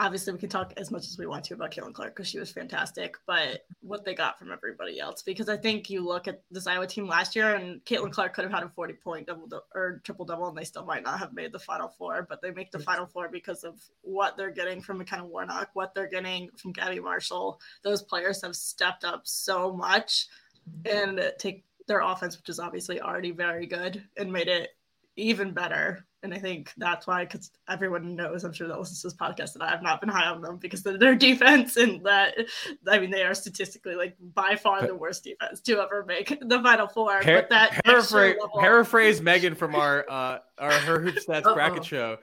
obviously we can talk as much as we want to about Caitlin Clark because she was fantastic, but what they got from everybody else. Because I think you look at this Iowa team last year and Caitlin Clark could have had a 40 point double or triple double and they still might not have made the final four, but they make the final four because of what they're getting from McKenna Warnock, what they're getting from Gabby Marshall. Those players have stepped up so much and take their offense, which is obviously already very good, and made it even better And I think that's why, because everyone knows, I'm sure that listens to this podcast, that I have not been high on them because of their defense. And that, I mean, they are statistically like by far the worst defense to ever make the Final Four. Par- but that paraphrase, level- paraphrase Megan from our uh, our her hoop stats Uh-oh. bracket show.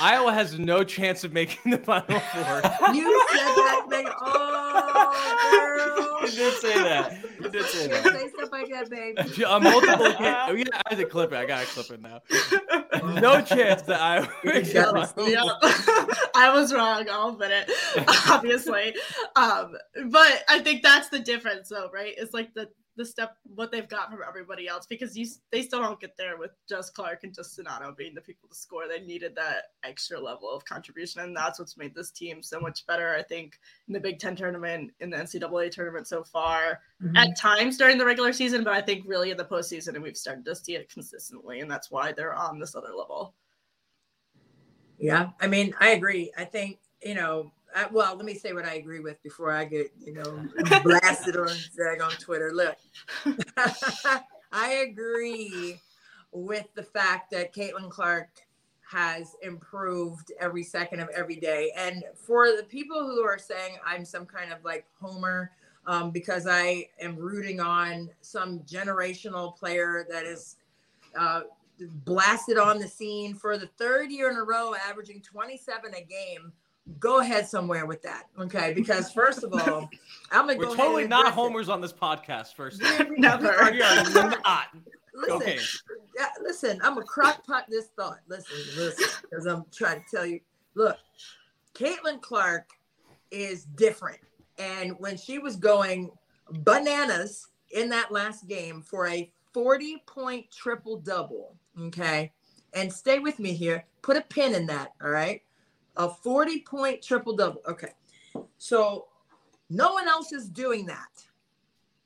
Iowa has no chance of making the Final Four. You said that, baby. Oh, You girl. did say that. You did say that. say stuff like that, baby. On multiple occasions, we got to clip it. I gotta clip it now. No chance that Iowa makes the jealous. Final yeah, Four. I was wrong. I'll admit it, obviously. Um, but I think that's the difference, though, right? It's like the the step what they've got from everybody else because you they still don't get there with just Clark and just Czinano being the people to score. They needed that extra level of contribution, and that's what's made this team so much better. I think in the Big Ten tournament, in the NCAA tournament so far, Mhm. at times during the regular season, but I think really in the postseason, and we've started to see it consistently, and that's why they're on this other level. Yeah, I mean, I agree. I think you know. I, well, let me say what I agree with before I get you know blasted on Zag on Twitter. Look, I agree with the fact that Caitlin Clark has improved every second of every day. And for the people who are saying I'm some kind of like homer um, because I am rooting on some generational player that is uh, blasted on the scene for the third year in a row, averaging 27 a game. Go ahead somewhere with that, okay? Because first of all, I'm gonna We're go totally and not address it. homers on this podcast. First, Never. we are not. Listen, Okay. yeah, listen, I'm a crock pot this thought. Listen, listen, because I'm trying to tell you. Look, Caitlin Clark is different. And when she was going bananas in that last game for a 40 point triple double, okay, and stay with me here, put a pin in that, all right? A 40 point triple double. Okay. So no one else is doing that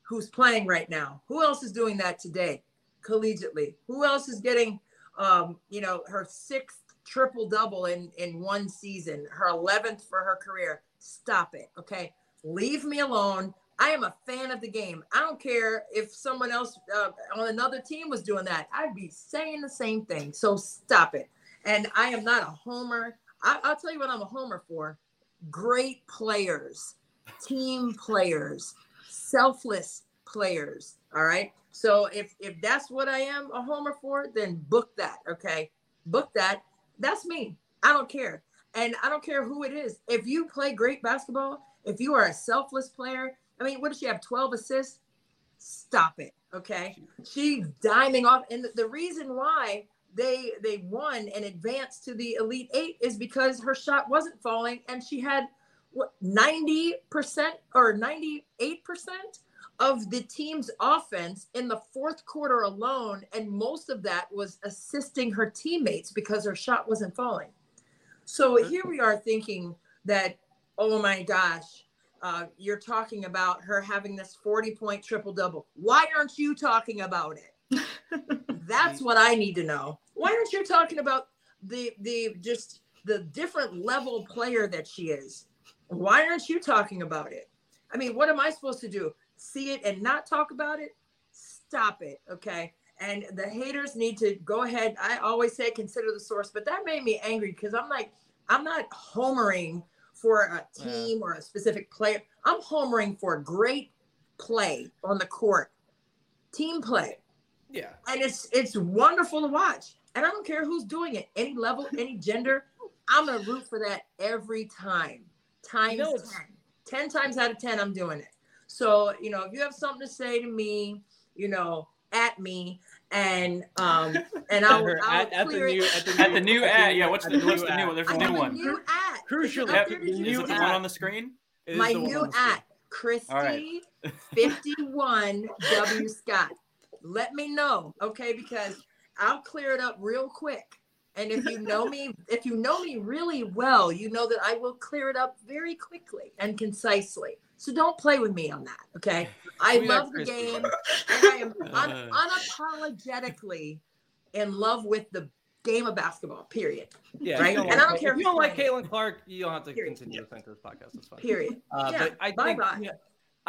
who's playing right now. Who else is doing that today? collegiately. Who else is getting, um, you know, her sixth triple double in in one season, her eleventh for her career? Stop it, okay? Leave me alone. I am a fan of the game. I don't care if someone else uh, on another team was doing that. I'd be saying the same thing. So stop it. And I am not a homer. I, I'll tell you what I'm a homer for. Great players, team players, selfless players. All right. So if if that's what I am a homer for, then book that. Okay. Book that. That's me. I don't care. And I don't care who it is. If you play great basketball, if you are a selfless player, I mean, what does she have? 12 assists? Stop it. Okay. She's diming off. And the, the reason why they they won and advanced to the elite eight is because her shot wasn't falling and she had what 90% or 98% of the team's offense in the fourth quarter alone. And most of that was assisting her teammates because her shot wasn't falling. So here we are thinking that, oh my gosh, uh, you're talking about her having this 40 point triple double. Why aren't you talking about it? That's what I need to know. Why aren't you talking about the the just the different level player that she is? Why aren't you talking about it? I mean, what am I supposed to do? See it and not talk about it? Stop it, okay? And the haters need to go ahead. I always say consider the source, but that made me angry because I'm like, I'm not homering for a team or a specific player. I'm homering for great play on the court, team play Yeah. and it's it's wonderful to watch. And I don't care who's doing it, any level, any gender. I'm gonna root for that every time, times know, 10. 10 times out of 10, I'm doing it. So, you know, if you have something to say to me, you know, at me, and um, and I'll, Her I'll at, at the new at the At the new ad, yeah. What's at the what's the new ad. one? There's I a have new a one. new at. Crucial, Is it yeah, up there? Did the new Is see it the one on the screen? It is my the new on screen. at Christy All right. 51 W Scott. Let me know, okay? Because I'll clear it up real quick. And if you know me, if you know me really well, you know that I will clear it up very quickly and concisely. So don't play with me on that, okay? I Sweet love the Christy. game, and I am un- unapologetically in love with the game of basketball. Period. Yeah, Right? And I don't care If you don't like. Caitlin Clark, you don't have to Period. continue to think this podcast. That's fine. Period. Uh, Yeah, but I think bye-bye. yeah,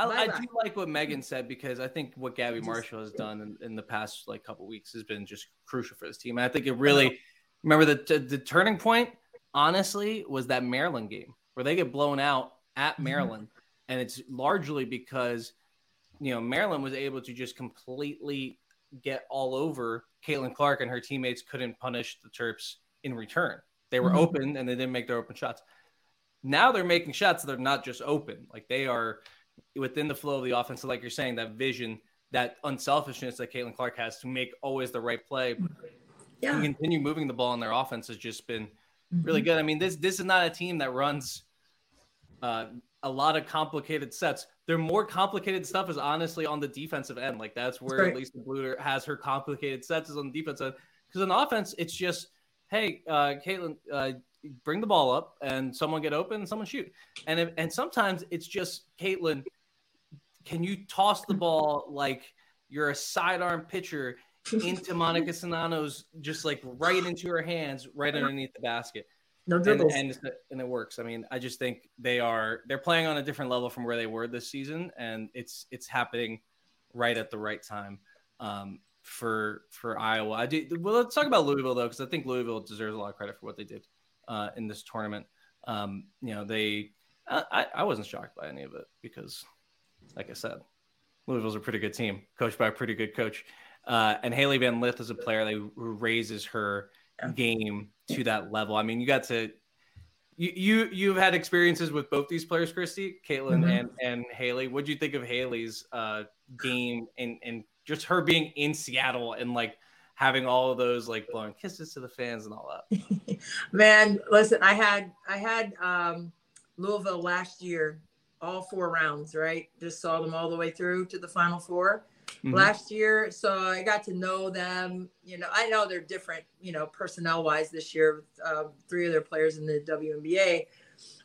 I, I do like what Megan said because I think what Gabby Marshall has done in, in the past like couple weeks has been just crucial for this team. And I think it really Remember the, the the turning point, honestly, was that Maryland game where they get blown out at Mm-hmm. Maryland, and it's largely because you know Maryland was able to just completely get all over Caitlin Clark, and her teammates couldn't punish the Terps in return. They were Mhm. open and they didn't make their open shots. Now they're making shots that are not just open, like they are within the flow of the offense. So like you're saying, that vision, that unselfishness that Caitlin Clark has to make always the right play Yeah. and continue moving the ball in their offense has just been Mm-hmm. really good. I mean, this this is not a team that runs uh, a lot of complicated sets. Their more complicated stuff is honestly on the defensive end. Like that's where right. Lisa Bluder has her complicated sets is on the defense end. Because on offense, it's just, hey, uh, Caitlin, uh, bring the ball up and someone get open and someone shoot. And if, and sometimes it's just Caitlin, can you toss the ball like you're a sidearm pitcher into Monika Czinano's just like right into her hands, right underneath the basket. No And, dribbles. and and it works. I mean, I just think they are they're playing on a different level from where they were this season, and it's it's happening right at the right time um, for for Iowa. I do. Well, let's talk about Louisville though, because I think Louisville deserves a lot of credit for what they did uh, in this tournament. Um, you know, they I, I wasn't shocked by any of it because, like I said, Louisville's a pretty good team, coached by a pretty good coach. Uh, and Hailey Van Lith is a player that who raises her Yeah. game to that level. I mean, you got to you you you've had experiences with both these players, Christy, Caitlin, Mhm. and and Hailey. What do you think of Hailey's uh, game and and just her being in Seattle and like having all of those like blowing kisses to the fans and all that? Man, listen, I had I had um Louisville last year, all four rounds, right? Just saw them all the way through to the final 4 Mhm. last year. So I got to know them. You know, I know they're different, you know, personnel wise this year with um, three of their players in the WNBA.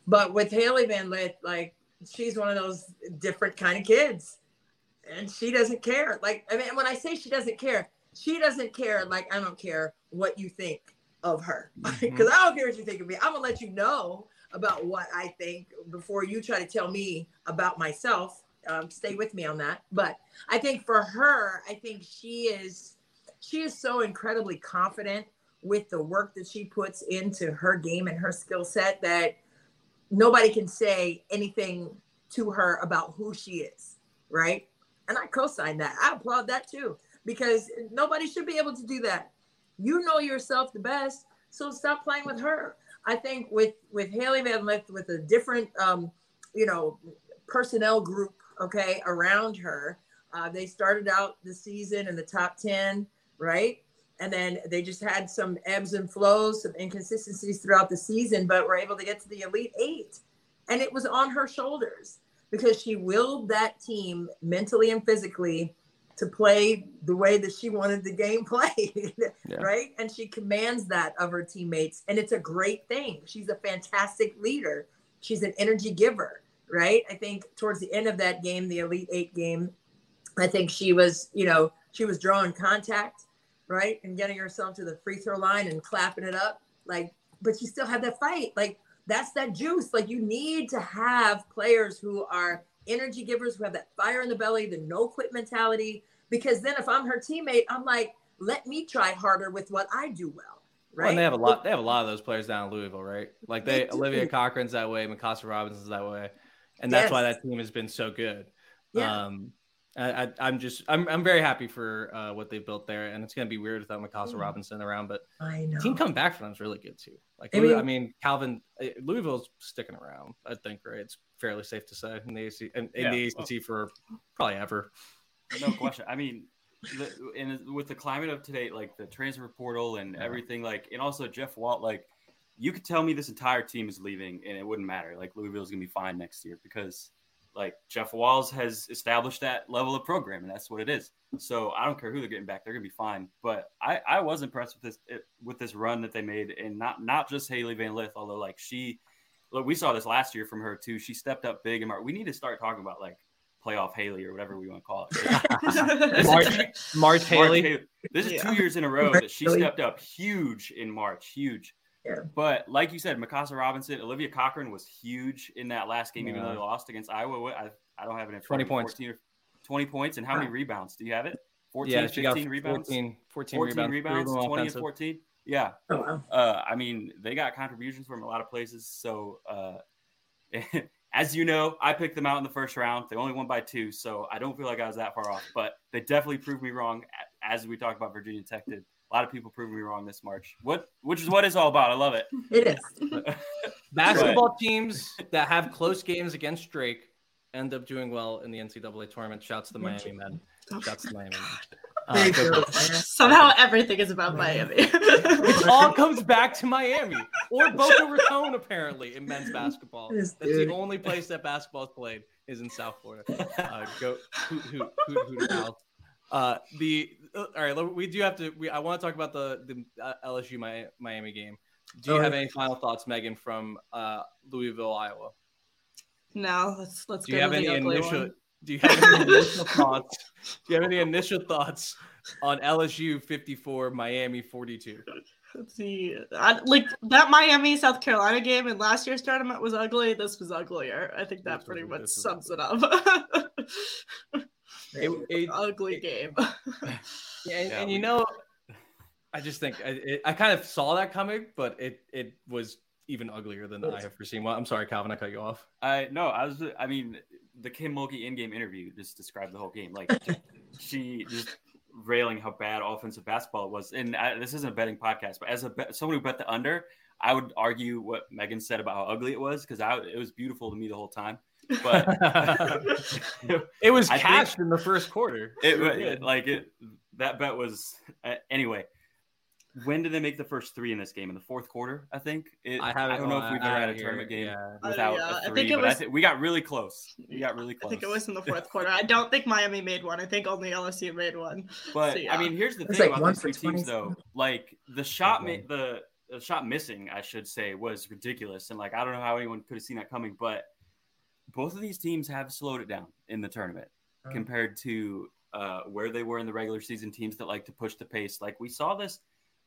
But with Hailey Van Lith, like she's one of those different kind of kids. And she doesn't care. Like, I mean, when I say she doesn't care, she doesn't care like I don't care what you think of her. Because I don't care what you think of me. I'm gonna let you know about what I think before you try to tell me about myself. Um, stay with me on that. But I think for her, I think she is she is so incredibly confident with the work that she puts into her game and her skill set that nobody can say anything to her about who she is, right? And I co-sign that. I applaud that too because nobody should be able to do that. You know yourself the best, so stop playing with her. I think with with Hailey Van Lith with a different um, you know personnel group, okay, around her. Uh, they started out the season in the top ten, right? And then they just had some ebbs and flows, some inconsistencies throughout the season, but were able to get to the Elite Eight. And it was on her shoulders because she willed that team mentally and physically to play the way that she wanted the game played, Yeah. right? And she commands that of her teammates. And it's a great thing. She's a fantastic leader. She's an energy giver, right? I think towards the end of that game, the Elite Eight game, I think she was, you know, she was drawing contact, right? And getting herself to the free throw line and clapping it up. Like, but she still had that fight. Like, that's that juice. Like, you need to have players who are energy givers, who have that fire in the belly, the no quit mentality. Because then if I'm her teammate, I'm like, let me try harder with what I do well. Well, and they have a lot. They have a lot of those players down in Louisville, right? Like they, They. Olivia Cochran's that way, Mykasa Robinson's that way, and that's Yes. why that team has been so good. Yeah. Um, I, I, I'm just, I'm, I'm very happy for uh, what they built there, and it's gonna be weird without Mykasa Mm. Robinson around, but I know. team coming back for them is really good too. Like, I mean- I mean, Calvin, uh, Louisville's sticking around. I think, right? It's fairly safe to say in the AC, in, in Yeah, the ACC for probably ever. no question. I mean, the, and with the climate of today, like the transfer portal and Yeah. everything, like, and also Jeff Walz, like, you could tell me this entire team is leaving and it wouldn't matter. Like, Louisville's gonna be fine next year because, like, Jeff Walz has established that level of program, and that's what it is. So I don't care who they're getting back; they're gonna be fine. But I, I was impressed with this it, with this run that they made, and not not just Hailey Van Lith, although like she, look, we saw this last year from her too. She stepped up big, and Mar- we need to start talking about like playoff Hailey or whatever we want to call it. March, March Hailey. This is Yeah. two years in a row that she Really? stepped up huge in March, huge. Yeah. But like you said, Mykasa Robinson, Olivia Cochran was huge in that last game, even though Yeah. they lost against Iowa. What- I, I don't have it in 20 front of me. points. 14 or 20 points. And how many rebounds? Do you have it? 14, Yeah, she got 15 rebounds? 14, 14, 14 rebounds, rebounds, three of them 20 and 14. Yeah. Oh, wow. Uh, I mean, they got contributions from a lot of places. So, uh, as you know, I picked them out in the first round. They only won by two, so I don't feel like I was that far off. But they definitely proved me wrong, as we talked about Virginia Tech did. A lot of people proved me wrong this March. What, which is what it's all about. I love it. It is. Basketball teams that have close games against Drake end up doing well in the NCAA tournament. Shouts to the Miami men. Shouts to the Miami men. Uh, There you good go, luck. man. Somehow everything is about Miami. it all comes back to Miami or Boca Raton, apparently, in men's basketball. That's the only place that basketball is played is in South Florida. Uh, go hoot hoot hoot hoot hoot. Uh, the uh, all right, we do have to. We, I want to talk about the the uh, LSU Miami game. Do you Oh, have yeah. any final thoughts, Megan, from uh, Louisville, Iowa? no, let's let's Do go you have to any the initial? one. Do you have any initial thoughts? Do you have any initial thoughts on LSU fifty four, Miami forty two? Let's see. I, like that Miami South Carolina game in last year's tournament was ugly. This was uglier. I think that This pretty was- much sums it up. It, it, ugly game. Yeah, and, Yeah, and you know, I just think I, it, I kind of saw that coming, but it it was even uglier than I have foreseen. Well, I'm sorry, Calvin, I cut you off. I no, I was. I mean, the Kim Mulkey in-game interview just described the whole game. Like she just railing how bad offensive basketball it was. And I, this isn't a betting podcast, but as a bet, someone who bet the under, I would argue what Megan said about how ugly it was because it was beautiful to me the whole time. But it was I cashed in the first quarter. it, was like it that bet was uh, anyway. When did they make the first three in this game? In the fourth quarter, I think. It, I have it don't know if we've ever had a it here, tournament game yeah. Uh, without yeah, I a think three, it but I was- thi- we got really close. We got really close. I think it was in the fourth quarter. I don't think Miami made one. I think only LSU made one. But So, yeah. I mean, here's the It's thing like about these three teams, though. Like the shot, Okay. mi- the, the shot missing, I should say, was ridiculous, and like I don't know how anyone could have seen that coming. But both of these teams have slowed it down in the tournament Oh. compared to uh, where they were in the regular season. Teams that like to push the pace, like we saw this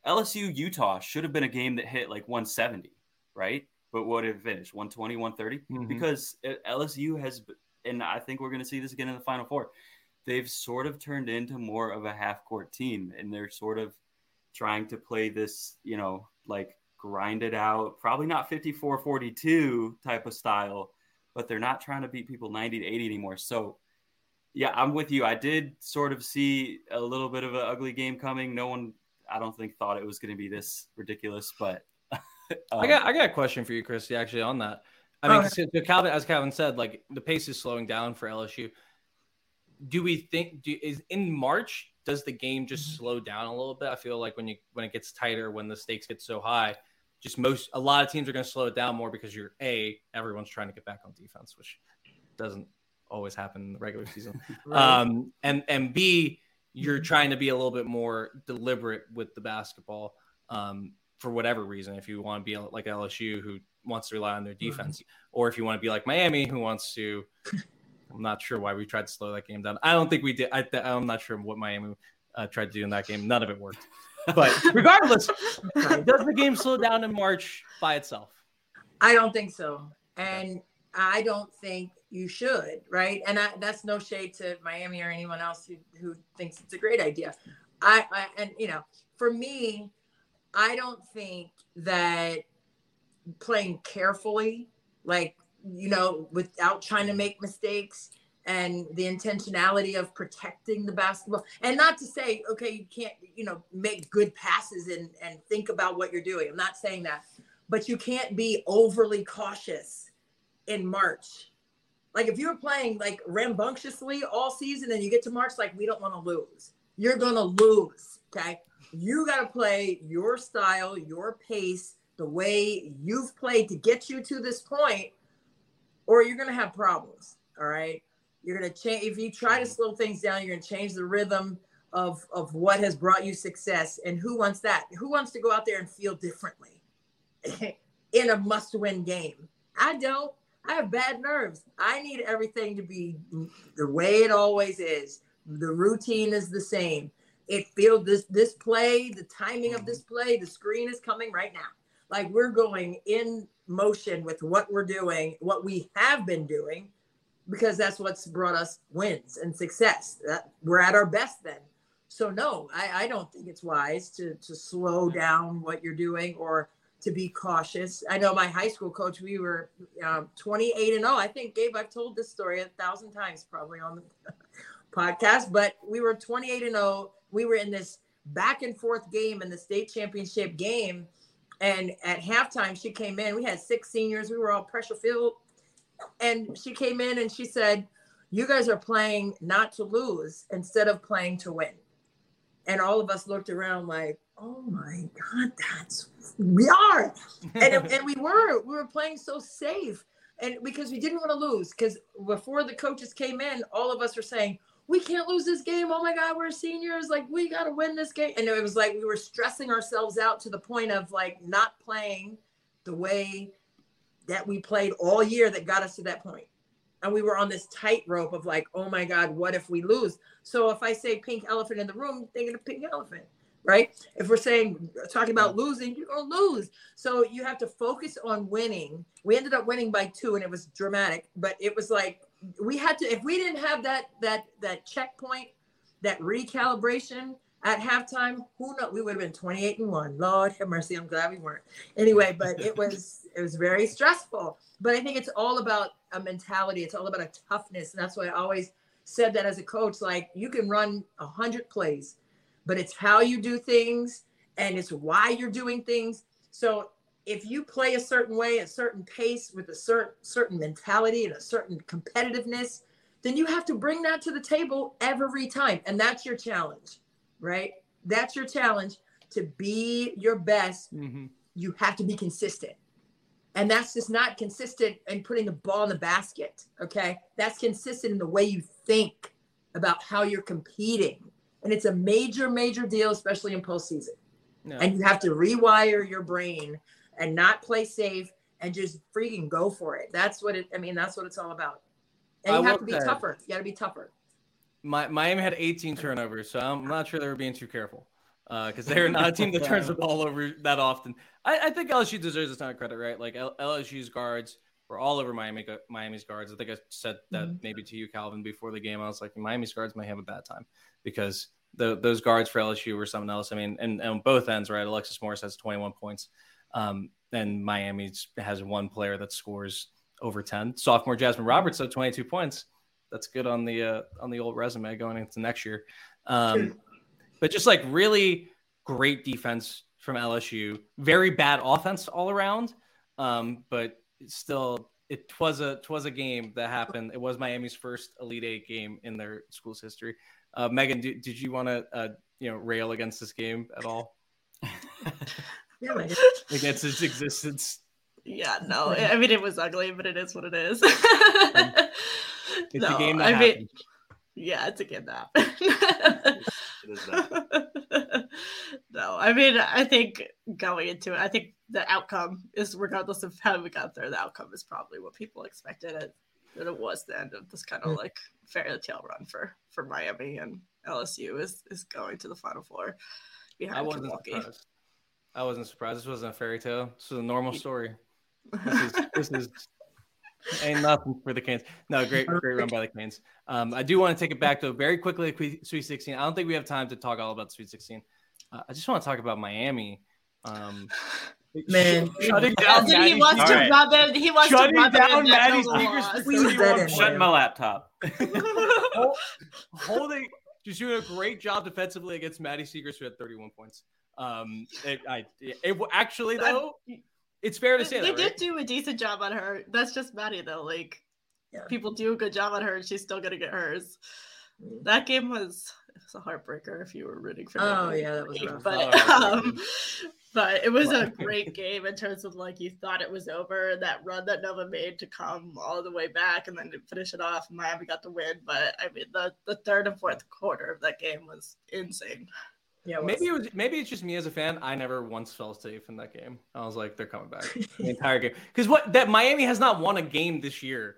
LSU Utah should have been a game that hit like 170, right? But what did it finish? 120, 130? Mhm. Because uh, LSU has, and I think we're going to see this again in the Final Four. They've sort of turned into more of a half court team, and they're sort of trying to play this, you know, like grind it out, probably not 54 42 type of style, but they're not trying to beat people 90 to 80 anymore. So, yeah, I'm with you. I did sort of see a little bit of an ugly game coming. No one, I don't think, thought it was going to be this ridiculous, but um, I got I got a question for you, Christy. Actually, on that, I mean, so, so Calvin, as Calvin said, like the pace is slowing down for LSU. Do we think do, is in March? Does the game just slow down a little bit? I feel like when you when it gets tighter, when the stakes get so high, just most a lot of teams are going to slow it down more because you're a everyone's trying to get back on defense, which doesn't always happen in the regular season. Right. Um, and and B, you're trying to be a little bit more deliberate with the basketball um, for whatever reason. If you want to be like LSU, who wants to rely on their defense, or if you want to be like Miami, who wants to. I'm not sure why we tried to slow that game down. I don't think we did. I, I'm not sure what Miami uh, tried to do in that game. None of it worked. But regardless, does the game slow down in March by itself? I don't think so. And I don't think you should, right? And I, that's no shade to Miami or anyone else who, who thinks it's a great idea. I, I and you know, for me, I don't think that playing carefully, like you know, without trying to make mistakes and the intentionality of protecting the basketball and not to say okay you can't you know make good passes and and think about what you're doing i'm not saying that but you can't be overly cautious in March. Like if you're playing like rambunctiously all season and you get to March, like we don't want to lose. You're gonna lose. Okay. You gotta play your style, your pace, the way you've played to get you to this point, or you're gonna have problems. All right. You're gonna change if you try to slow things down, you're gonna change the rhythm of of what has brought you success. And who wants that? Who wants to go out there and feel differently? in a must win game. I don't. I have bad nerves. I need everything to be the way it always is. The routine is the same. It feels this this play, the timing of this play, the screen is coming right now. Like we're going in motion with what we're doing, what we have been doing, because that's what's brought us wins and success. That we're at our best then. So no, I, I don't think it's wise to to slow down what you're doing or to be cautious. I know my high school coach, we were um, 28 and 0. I think, Gabe, I've told this story a thousand times probably on the podcast, but we were 28 and 0. We were in this back and forth game in the state championship game. And at halftime, she came in. We had six seniors. We were all pressure filled. And she came in and she said, You guys are playing not to lose instead of playing to win. And all of us looked around like, Oh my God, that's we are. And, and we were. We were playing so safe. And because we didn't want to lose, because before the coaches came in, all of us were saying, we can't lose this game. Oh my God, we're seniors. Like, we got to win this game. And it was like we were stressing ourselves out to the point of like not playing the way that we played all year that got us to that point. And we were on this tightrope of like, oh my God, what if we lose? So if I say pink elephant in the room, thinking of pink elephant, right? If we're saying, talking about losing, you're going to lose. So you have to focus on winning. We ended up winning by two and it was dramatic, but it was like, we had to if we didn't have that that that checkpoint that recalibration at halftime who knows we would have been 28 and 1 lord have mercy i'm glad we weren't anyway but it was it was very stressful but i think it's all about a mentality it's all about a toughness and that's why i always said that as a coach like you can run a 100 plays but it's how you do things and it's why you're doing things so if you play a certain way, a certain pace with a certain certain mentality and a certain competitiveness, then you have to bring that to the table every time. And that's your challenge, right? That's your challenge to be your best. Mm-hmm. You have to be consistent. And that's just not consistent in putting the ball in the basket. Okay. That's consistent in the way you think about how you're competing. And it's a major, major deal, especially in postseason. No. And you have to rewire your brain and not play safe and just freaking go for it. That's what it. I mean, that's what it's all about. And I you have to be say- tougher. You got to be tougher. My, Miami had 18 turnovers, so I'm not sure they were being too careful uh, because they're not a team that turns the ball over that often. I, I think LSU deserves a ton of credit, right? Like L- LSU's guards were all over Miami. Miami's guards. I think I said that mm-hmm. maybe to you, Calvin, before the game. I was like, Miami's guards might have a bad time because the, those guards for LSU were something else. I mean, and, and on both ends, right? Alexis Morris has 21 points, um, and Miami has one player that scores over 10. Sophomore Jasmyne Roberts, so 22 points. That's good on the uh, on the old resume going into next year. Um, but just like really great defense from LSU, very bad offense all around. Um, but still, it was a it was a game that happened. It was Miami's first Elite Eight game in their school's history. Uh, Megan, did, did you want to uh, you know rail against this game at all Yeah, against its existence? Yeah, no. I mean, it was ugly, but it is what it is. It's a no, game that I mean, yeah, it's a game that. That. no, I mean, I think going into it, I think the outcome is, regardless of how we got there, the outcome is probably what people expected it that it was the end of this kind of like fairy tale run for for Miami and LSU is is going to the Final Four behind I wasn't Milwaukee. surprised. I wasn't surprised. This wasn't a fairy tale. This was a normal story. This is this is ain't nothing for the Canes. No, great great run by the Canes. Um, I do want to take it back though very quickly to Sweet 16. I don't think we have time to talk all about Sweet 16. Uh, I just want to talk about Miami. Um, Man. shutting down That's he wants to All right. rub it. He wants Shutting to rub down it in that Maddy Nova Siegrist loss. for Squeeze that 31 in. points. Shutting my laptop. Hol- holding just doing a great job defensively against Maddy Siegrist who had 31 points. Um, it, I it, actually though, it's fair to say they that, did right? do a decent job on her. That's just Maddy though. Like Yeah. people do a good job on her, and she's still gonna get hers. That game was it was a heartbreaker if you were rooting for. Oh, Nova. yeah, that was rough. But Oh, um, but it was a great game in terms of like you thought it was over. That run that Nova made to come all the way back and then to finish it off. Miami got the win, but I mean the the third and fourth quarter of that game was insane. Yeah, Maybe it was maybe it's just me as a fan. I never once felt safe in that game. I was like, they're coming back the entire game because what that Miami has not won a game this year.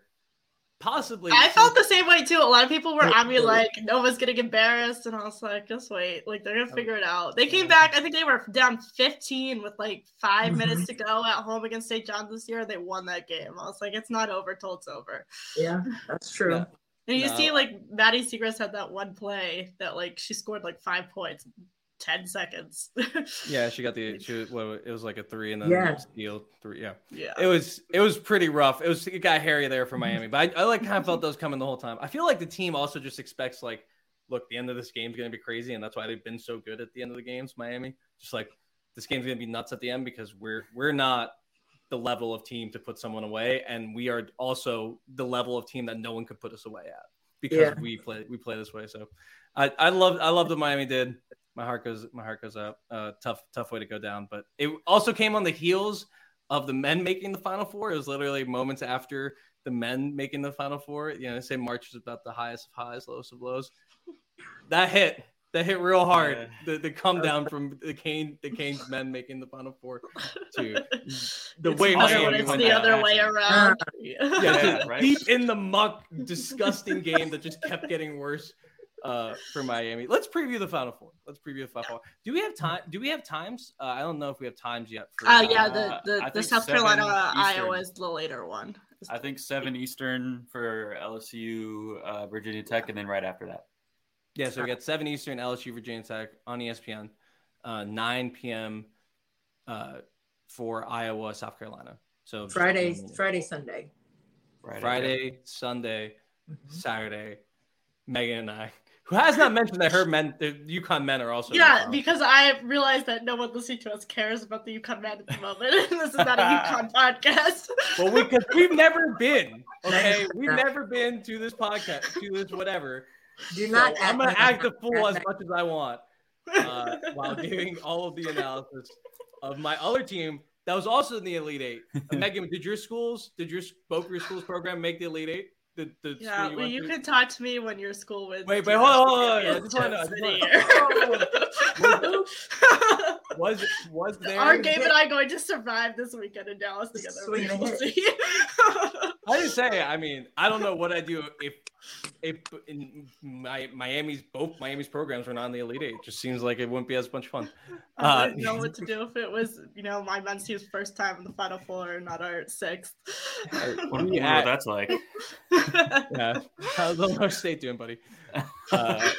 Possibly, I felt the same way too. A lot of people were on me Yeah. like Nova's getting embarrassed, and I was like, just wait, like they're gonna figure it out. They came back. I think they were down 15 with like 5 Mhm. minutes to go at home against St. John's this year. They won that game. I was like, it's not over till it's over. Yeah, that's true. Yeah. And you No. see, like Maddy Siegrist had that one play that like she scored like five points, in ten seconds. Yeah, she got the. She, what, it was like a three and then Yeah. steal three. Yeah. yeah. It was it was pretty rough. It was it got hairy there for mhm. Miami, but I, I like kind of felt those coming the whole time. I feel like the team also just expects like, look, the end of this game's gonna be crazy, and that's why they've been so good at the end of the games. Miami, just like this game's gonna be nuts at the end because we're we're not the level of team to put someone away, and we are also the level of team that no one could put us away at because Yeah. we play we play this way. So I I love I love what Miami did. My heart goes my heart goes up. Uh, tough tough way to go down, but it also came on the heels of the men making the final four. It was literally moments after the men making the final four. You know, they say March was about the highest of highs, lowest of lows. That hit. That hit real hard. Yeah. The, the come down from the Kane the Kane's men making the final four to the It's way Miami when it's went the down. other way around. Yeah, Yeah, just right. deep in the muck, disgusting game that just kept getting worse uh, for Miami. Let's preview the final four. Let's preview the final four. Do we have time? Do we have times? Uh, I don't know if we have times yet. For, Uh, yeah, Uh, the the, the South Carolina Eastern. Iowa is the later one. I think seven Eastern for LSU, uh, Virginia Tech, and then right after that. Yeah, so we got 7 Eastern, LSU, Virginia Tech on ESPN, uh, 9 p.m. Uh, for Iowa, South Carolina. So Friday, a. Friday, Sunday. Right after. Friday, Sunday, Mhm. Saturday. Megan and I, who has not mentioned that her men, the UConn men are also. Yeah, because I realized that no one listening to us cares about the UConn man at the moment. this is not a UConn podcast. Well, we, cause we've never been, okay? We've never been to this podcast, to this whatever. Do So not. I'm gonna act the fool as much as I want uh, while giving all of the analysis of my other team that was also in the Elite Eight. Megan, did your schools, did your both your schools program make the Elite Eight? The, the Yeah, well, you can talk to me when your school wins. Wait, wait, hold on, hold on, national. I just wanna I just in a was was there? Are Gabe and I going to survive this weekend in Dallas together? Swing We will see. I didn't say. I mean, I don't know what I do if if in my Miami's both Miami's programs were not in the Elite Eight. It just seems like it wouldn't be as much fun. I Uh, wouldn't know what to do if it was, you know, my men's team's first time in the Final Four, not our sixth. Wonder, wonder We what at- that's like. yeah, how's Illinois State doing, buddy? Uh,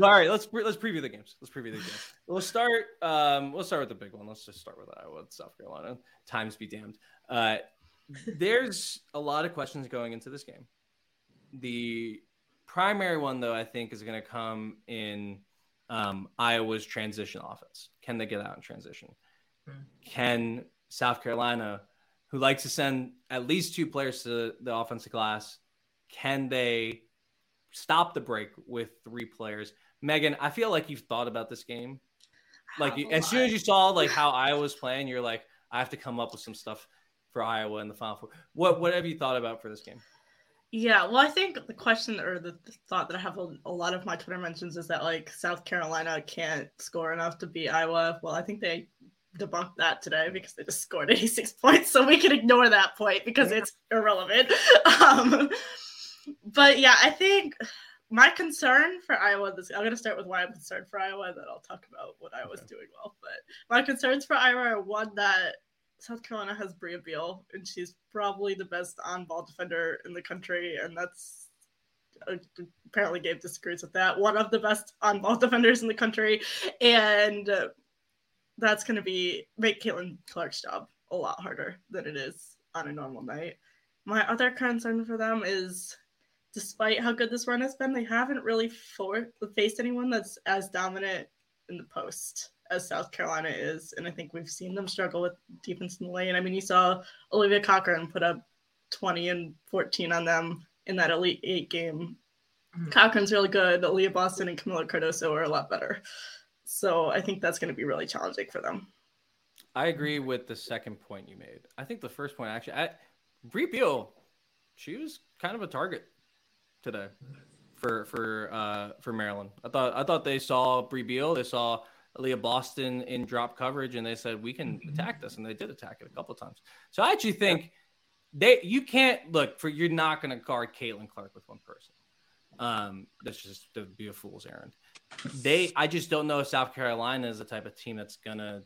all right, let's let's preview the games. Let's preview the games. We'll start. Um, we'll start with the big one. Let's just start with Iowa, and South Carolina. Times be damned. Uh, there's a lot of questions going into this game. The primary one, though, I think, is going to come in um, Iowa's transition offense. Can they get out in transition? Hmm. Can South Carolina, who likes to send at least two players to the offensive glass, can they stop the break with three players? Megan, I feel like you've thought about this game. Like as soon as you saw like how Iowa's playing, you're like, I have to come up with some stuff for Iowa in the final four. What what have you thought about for this game? Yeah, well, I think the question or the, thought that I have a, a lot of my Twitter mentions is that like South Carolina can't score enough to beat Iowa. Well, I think they debunked that today because they just scored 86 points, so we can ignore that point because it's irrelevant. Um, but yeah, I think my concern for Iowa this I'm going to start with why I'm concerned for Iowa, and then I'll talk about what Iowa's doing well. But my concerns for Iowa are one that South Carolina has Brea Beal, and she's probably the best on-ball defender in the country, and that's uh, apparently Gabe disagrees with that. One of the best on-ball defenders in the country, and uh, that's going to be make Caitlin Clark's job a lot harder than it is on a normal night. My other concern for them is, despite how good this run has been, they haven't really for- faced anyone that's as dominant in the post as South Carolina is, and I think we've seen them struggle with defense in the lane. I mean, you saw Olivia Cochran put up 20 and 14 on them in that Elite Eight game. Mhm. Cochran's really good. Aliyah Boston and Kamilla Cardoso are a lot better. So I think that's going to be really challenging for them. I agree with the second point you made. I think the first point actually, I, Brea Beal, she was kind of a target today for for uh, for Maryland. I thought I thought they saw Brea Beal, they saw Aliyah Boston in drop coverage, and they said we can attack this, and they did attack it a couple of times. So I actually think they you can't look for you're not going to guard Caitlin Clark with one person. Um, that's just to be a fool's errand. They, I just don't know if South Carolina is the type of team that's gonna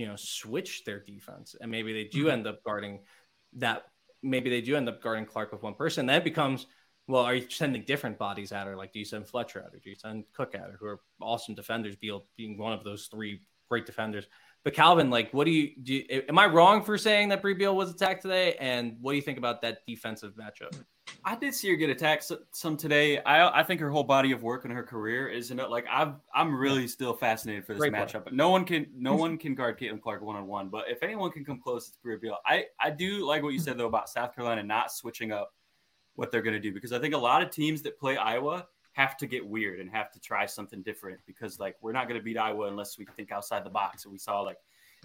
you know switch their defense and maybe they do end up guarding that maybe they do end up guarding clark with one person That becomes Well, are you sending different bodies at her? Like, do you send Fletcher at her? Do you send Cooke at her, who are awesome defenders? Beal being one of those three great defenders. But Calvin, like, what do you do? You, am I wrong for saying that Brea Beal was attacked today? And what do you think about that defensive matchup? I did see her get attacked some today. I I think her whole body of work and her career is enough. Like I'm I'm really still fascinated for this Great matchup. But no one can no one can guard Caitlin Clark one on one. But if anyone can come close, it's Brea Beal. I I do like what you said though about South Carolina not switching up what they're going to do because I think a lot of teams that play Iowa have to get weird and have to try something different because like we're not going to beat Iowa unless we think outside the box. And we saw like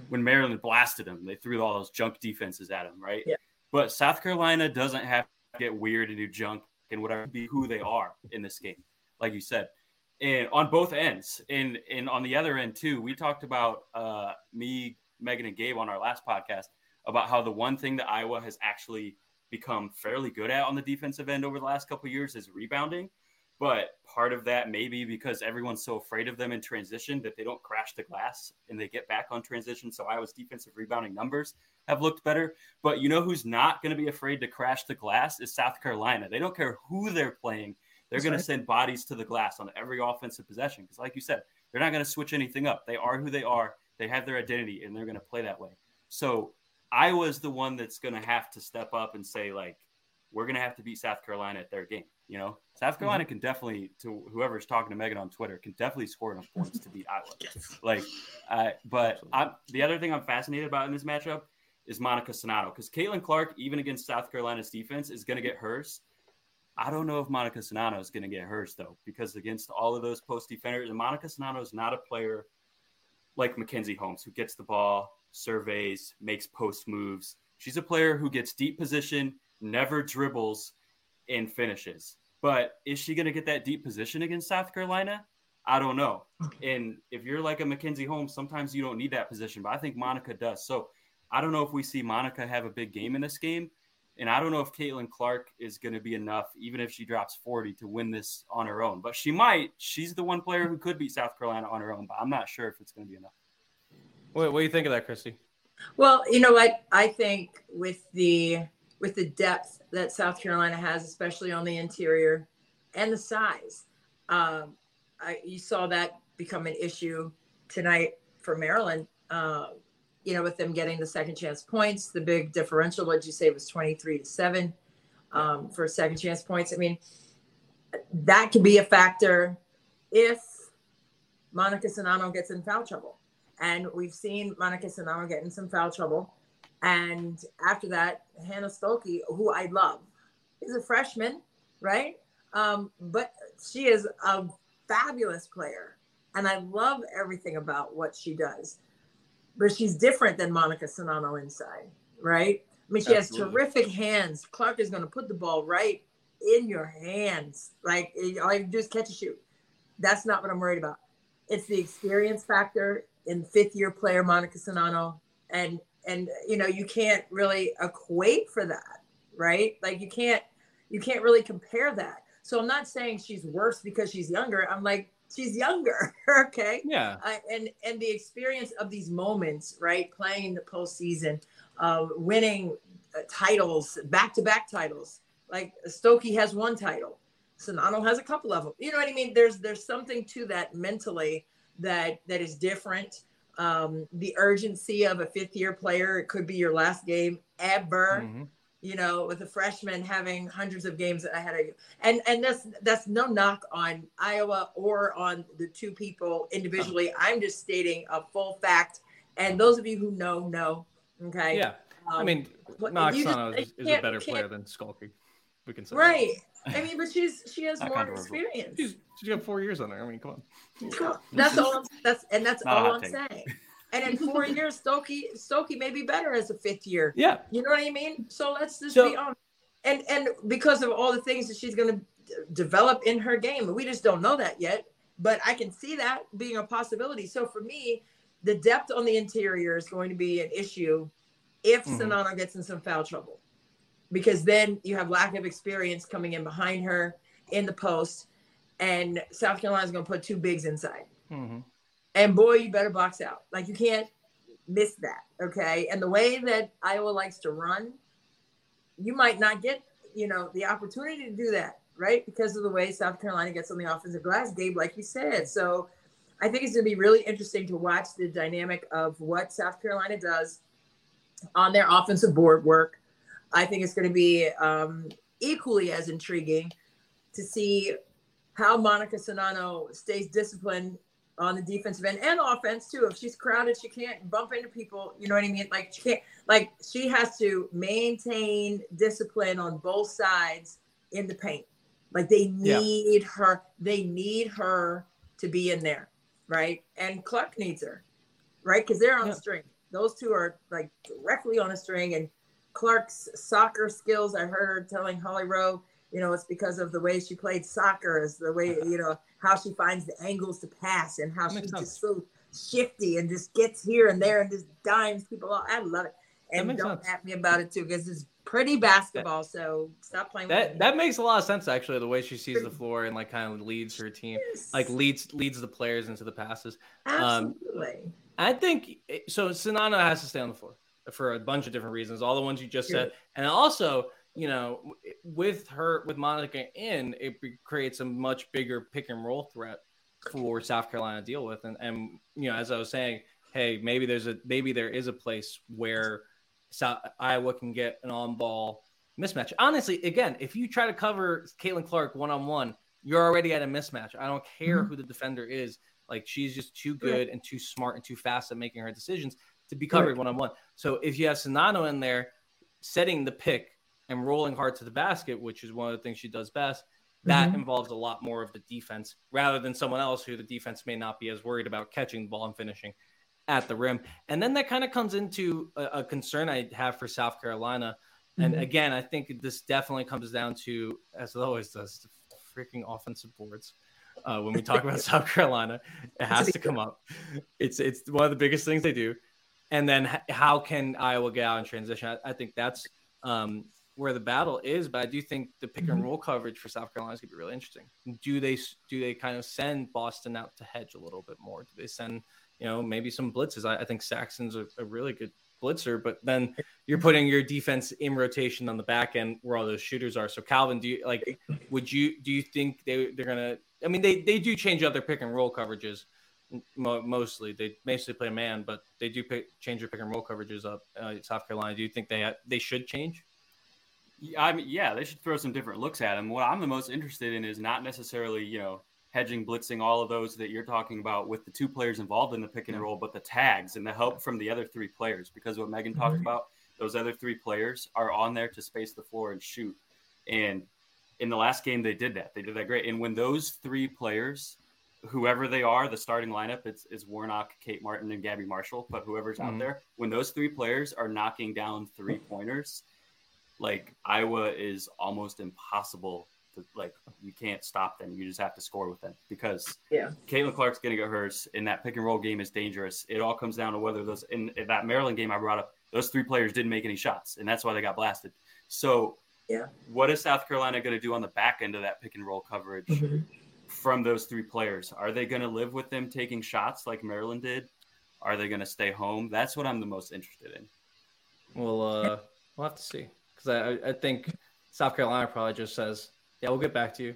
when Maryland blasted them, they threw all those junk defenses at them, right? Yeah. But South Carolina doesn't have to get weird and do junk and whatever be who they are in this game, like you said. And on both ends, and and on the other end too, we talked about uh, me, Megan, and Gabe on our last podcast about how the one thing that Iowa has actually become fairly good at on the defensive end over the last couple years is rebounding. But part of that may be because everyone's so afraid of them in transition that they don't crash the glass and they get back on transition. So Iowa's defensive rebounding numbers have looked better. But you know who's not going to be afraid to crash the glass is South Carolina. They don't care who they're playing. They're going right. to send bodies to the glass on every offensive possession because, like you said, they're not going to switch anything up. They are who they are. They have their identity, and they're going to play that way. So Iowa's the one that's going to have to step up and say, like, we're going to have to beat South Carolina at their game. You know, South Carolina mm-hmm. can definitely, to whoever's talking to Megan on Twitter, can definitely score enough points to beat Iowa. Like, uh, but I'm, the other thing I'm fascinated about in this matchup is Monika Czinano because Caitlin Clark, even against South Carolina's defense, is going to get hers. I don't know if Monika Czinano is going to get hers though, because against all of those post defenders, Monika Czinano is not a player like Mackenzie Holmes who gets the ball, surveys, makes post moves. She's a player who gets deep position, never dribbles, and finishes. But is she going to get that deep position against South Carolina? I don't know. And if you're like a Mackenzie Holmes, sometimes you don't need that position, but I think Monika does. So I don't know if we see Monika have a big game in this game. And I don't know if Caitlin Clark is going to be enough, even if she drops 40 to win this on her own. But she might. She's the one player who could beat South Carolina on her own, but I'm not sure if it's going to be enough. What, what do you think of that, Christy? Well, you know what? I think with the with the depth that South Carolina has, especially on the interior, and the size, um, I, you saw that become an issue tonight for Maryland. Uh, you know, with them getting the second chance points, the big differential, what you say was 23 to 7 um, for second chance points. I mean, that could be a factor if Monika Czinano gets in foul trouble. And we've seen Monika Czinano get in some foul trouble. And after that, Hannah Stuelke, who I love, is a freshman, right? Um, but she is a fabulous player. And I love everything about what she does but she's different than Monika Czinano inside, right? I mean, she Absolutely. has terrific hands. Clark is going to put the ball right in your hands. Like all you do is catch a shoot. That's not what I'm worried about. It's the experience factor in fifth year player Monika Czinano. And and you know, you can't really equate for that, right? Like you can't you can't really compare that. So I'm not saying she's worse because she's younger. I'm like, she's younger okay yeah uh, and and the experience of these moments right playing the postseason uh, winning uh, titles back-to-back titles like Stuelke has one title Czinano has a couple of them you know what i mean there's there's something to that mentally that that is different um, the urgency of a fifth year player it could be your last game ever mm-hmm you know, with a freshman having hundreds of games ahead of you. And and that's that's no knock on Iowa or on the two people individually. I'm just stating a full fact. And those of you who know know. Okay. Yeah. Um, I mean, Czinano is, is a better player than Stuelke. We can say right. I mean, but she's she has more experience. She's, she's got four years on her. I mean, come on. That's all. I'm, that's and that's all I'm saying. And in four years, Stuelke Stuelke may be better as a fifth year. Yeah. You know what I mean? So let's just so, be honest. And and because of all the things that she's going to develop in her game, we just don't know that yet. But I can see that being a possibility. So for me, the depth on the interior is going to be an issue if mm-hmm. Czinano gets in some foul trouble, because then you have lack of experience coming in behind her in the post, and South Carolina is going to put two bigs inside. Mm-hmm. And boy, you better box out. Like you can't miss that. Okay. And the way that Iowa likes to run, you might not get, you know, the opportunity to do that right? Because of the way South Carolina gets on the offensive glass, Gabe, like you said. So I think it's going to be really interesting to watch the dynamic of what South Carolina does on their offensive board work. I think it's going to be um, equally as intriguing to see how Monika Czinano stays disciplined on the defensive end and offense too. If she's crowded, she can't bump into people. You know what I mean? Like she can't. Like she has to maintain discipline on both sides in the paint. Like they need yeah. her. They need her to be in there, right? And Clark needs her, right? Because they're on yeah. the string. Those two are like directly on a string. And Clark's soccer skills, I heard her telling Holly Rowe, you know, it's because of the way she played soccer, is the way, you know, how she finds the angles to pass and how she's just so shifty and just gets here and there and just dimes people off. I love it. And don't sense. at me about it too, because it's pretty basketball. So stop playing. That that makes a lot of sense actually. The way she sees the floor and like kind of leads her team, yes. like leads leads the players into the passes. Um, Absolutely. Um, I think so. Czinano has to stay on the floor for a bunch of different reasons, all the ones you just said, and also you know with her with Monika in, it creates a much bigger pick and roll threat for South Carolina to deal with, and and you know as I was saying, hey, maybe there's a maybe there is a place where South, Iowa can get an on ball mismatch. Honestly, again, if you try to cover Caitlin Clark one on one, you're already at a mismatch. I don't care mm-hmm. who the defender is. Like she's just too good and too smart and too fast at making her decisions to be covered one on one. So if you have Czinano in there setting the pick and rolling hard to the basket, which is one of the things she does best, that mm-hmm. involves a lot more of the defense rather than someone else who the defense may not be as worried about catching the ball and finishing at the rim. And then that kind of comes into a, a, concern I have for South Carolina. And mm-hmm. again, I think this definitely comes down to, as it always does, freaking offensive boards. Uh, when we talk about South Carolina, it has to come up. It's it's one of the biggest things they do. And then how can Iowa get out in transition? I, I think that's um, where the battle is. But I do think the pick and mm-hmm. roll coverage for South Carolina is going to be really interesting. Do they do they kind of send Boston out to hedge a little bit more? Do they send you know, maybe some blitzes. I, I think Saxton's a, a, really good blitzer, but then you're putting your defense in rotation on the back end where all those shooters are. So Calvin, do you like? Would you do you think they they're gonna? I mean, they they do change up their pick and roll coverages. Mostly, they mostly play a man, but they do pick, change their pick and roll coverages up. Uh, South Carolina, do you think they ha- they should change? I mean, yeah, they should throw some different looks at them. What I'm the most interested in is not necessarily, you know, hedging, blitzing, all of those that you're talking about with the two players involved in the pick and roll, but the tags and the help from the other three players. Because what Megan talked mm-hmm. about, those other three players are on there to space the floor and shoot. And in the last game, they did that. They did that great. And when those three players, whoever they are, the starting lineup it's, is Warnock, Kate Martin, and Gabbie Marshall, but whoever's mm-hmm. out there, when those three players are knocking down three pointers, like Iowa is almost impossible to like you can't stop them. You just have to score with them because yeah, Caitlin Clark's gonna get hers, and that pick and roll game is dangerous. It all comes down to whether those in, in that Maryland game I brought up, those three players didn't make any shots, and that's why they got blasted. So yeah, what is South Carolina going to do on the back end of that pick and roll coverage? From those three players, are they going to live with them taking shots like Maryland did? Are they going to stay home? That's what I'm the most interested in. Well, uh, we'll have to see because I, I think South Carolina probably just says yeah, we'll get back to you.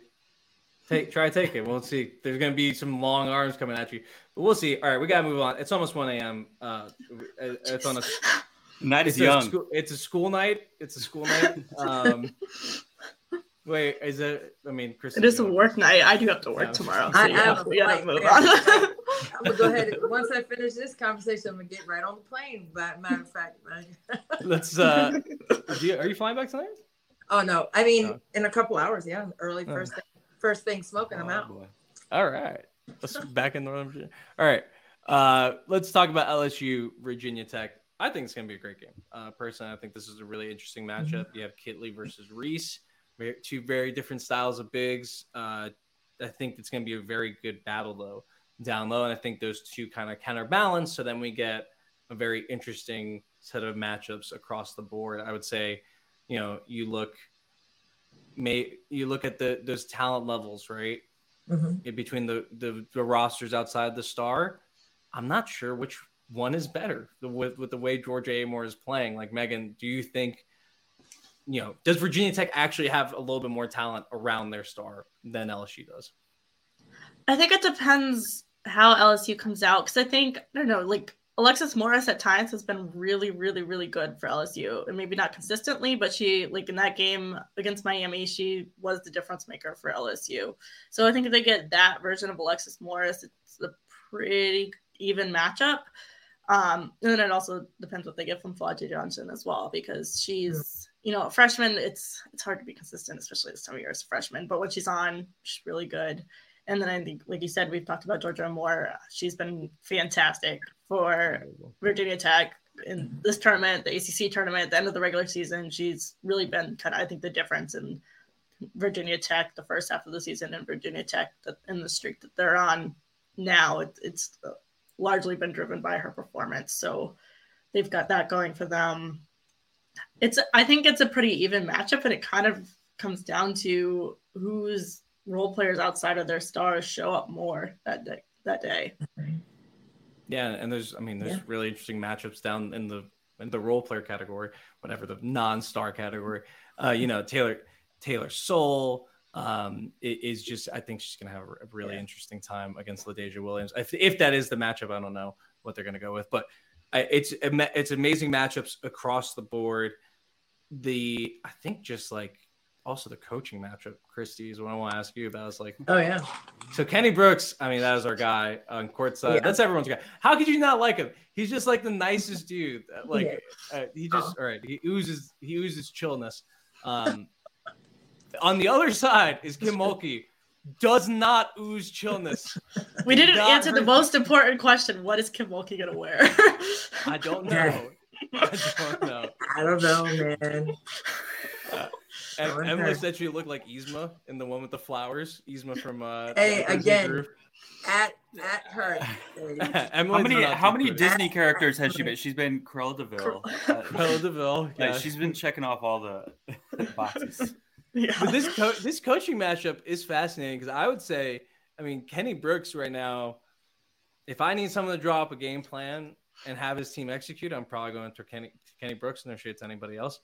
Take try to take it. We'll see. There's gonna be some long arms coming at you, but we'll see. All right, we gotta move on. It's almost one a.m. Uh, it's on a night is it's young. A school, it's a school night. It's a school night. Um, wait, is it? I mean, Chris. It is a work night. I do have to work yeah. tomorrow. So I, yeah, we gotta move on. I'm gonna go ahead. And, Once I finish this conversation, I'm gonna get right on the plane. But matter of fact, let's. uh are you, are you flying back tonight? Oh no, I mean oh. in a couple hours. Yeah, early oh. first thing, first thing smoking. Oh, I'm out. Boy. All right, let's back in the room. All right, uh, let's talk about LSU Virginia Tech. I think it's going to be a great game. Uh, personally, I think this is a really interesting mm-hmm. matchup. You have Kitley versus Reese, two very different styles of bigs. Uh, I think it's going to be a very good battle though down low, and I think those two kind of counterbalance. So then we get a very interesting set of matchups across the board. I would say you know, you look may you look at the those talent levels, right? Mm-hmm. between the, the, the rosters outside the star, I'm not sure which one is better with with the way Georgia Amoore is playing. Like Megan, do you think you know, does Virginia Tech actually have a little bit more talent around their star than LSU does? I think it depends how LSU comes out because I think I don't know, like Alexis Morris at times has been really, really, really good for LSU, and maybe not consistently, but she like in that game against Miami, she was the difference maker for LSU. So I think if they get that version of Alexis Morris, it's a pretty even matchup. Um, and then it also depends what they get from Flau'jae Johnson as well, because she's you know freshman. It's it's hard to be consistent, especially this time of year as a freshman. But when she's on, she's really good. And then I think, like you said, we've talked about Georgia Amoore. She's been fantastic for Virginia Tech in this tournament, the ACC tournament, the end of the regular season. She's really been kind of, I think, the difference in Virginia Tech the first half of the season and Virginia Tech in the streak that they're on now. It, it's largely been driven by her performance. So they've got that going for them. It's, I think it's a pretty even matchup, and it kind of comes down to whose role players outside of their stars show up more that day. That day. Yeah, and there's, I mean, there's yeah. really interesting matchups down in the in the role player category, whatever the non-star category. Uh, you know, Taylor Taylor Soule um, is just, I think she's gonna have a really yeah. interesting time against LaDazhia Williams. If, if that is the matchup, I don't know what they're gonna go with, but I, it's it's amazing matchups across the board. The I think just like also the coaching matchup, Christy, is what I want to ask you about. It's like, oh yeah. So Kenny Brooks, I mean, that is our guy on courtside. Yeah. That's everyone's guy. How could you not like him? He's just like the nicest dude. Like yeah. uh, he just all right. He oozes he oozes chillness. Um, on the other side is Kim Mulkey. Does not ooze chillness. We didn't answer the most important question. What is Kim Mulkey gonna wear? I don't know. I don't know. I don't know, man. Uh, and Emily said she looked like Yzma in the one with the flowers. Yzma from uh Hey again at at her. how many how many Disney at, characters has she been? She's been Cruella de Vil. Cruella de Vil. Yeah. she's been checking off all the boxes. Yeah. But this co- this coaching matchup is fascinating because I would say, I mean, Kenny Brooks right now, if I need someone to draw up a game plan and have his team execute, I'm probably going to Kenny Kenny Brooks. No shade to anybody else.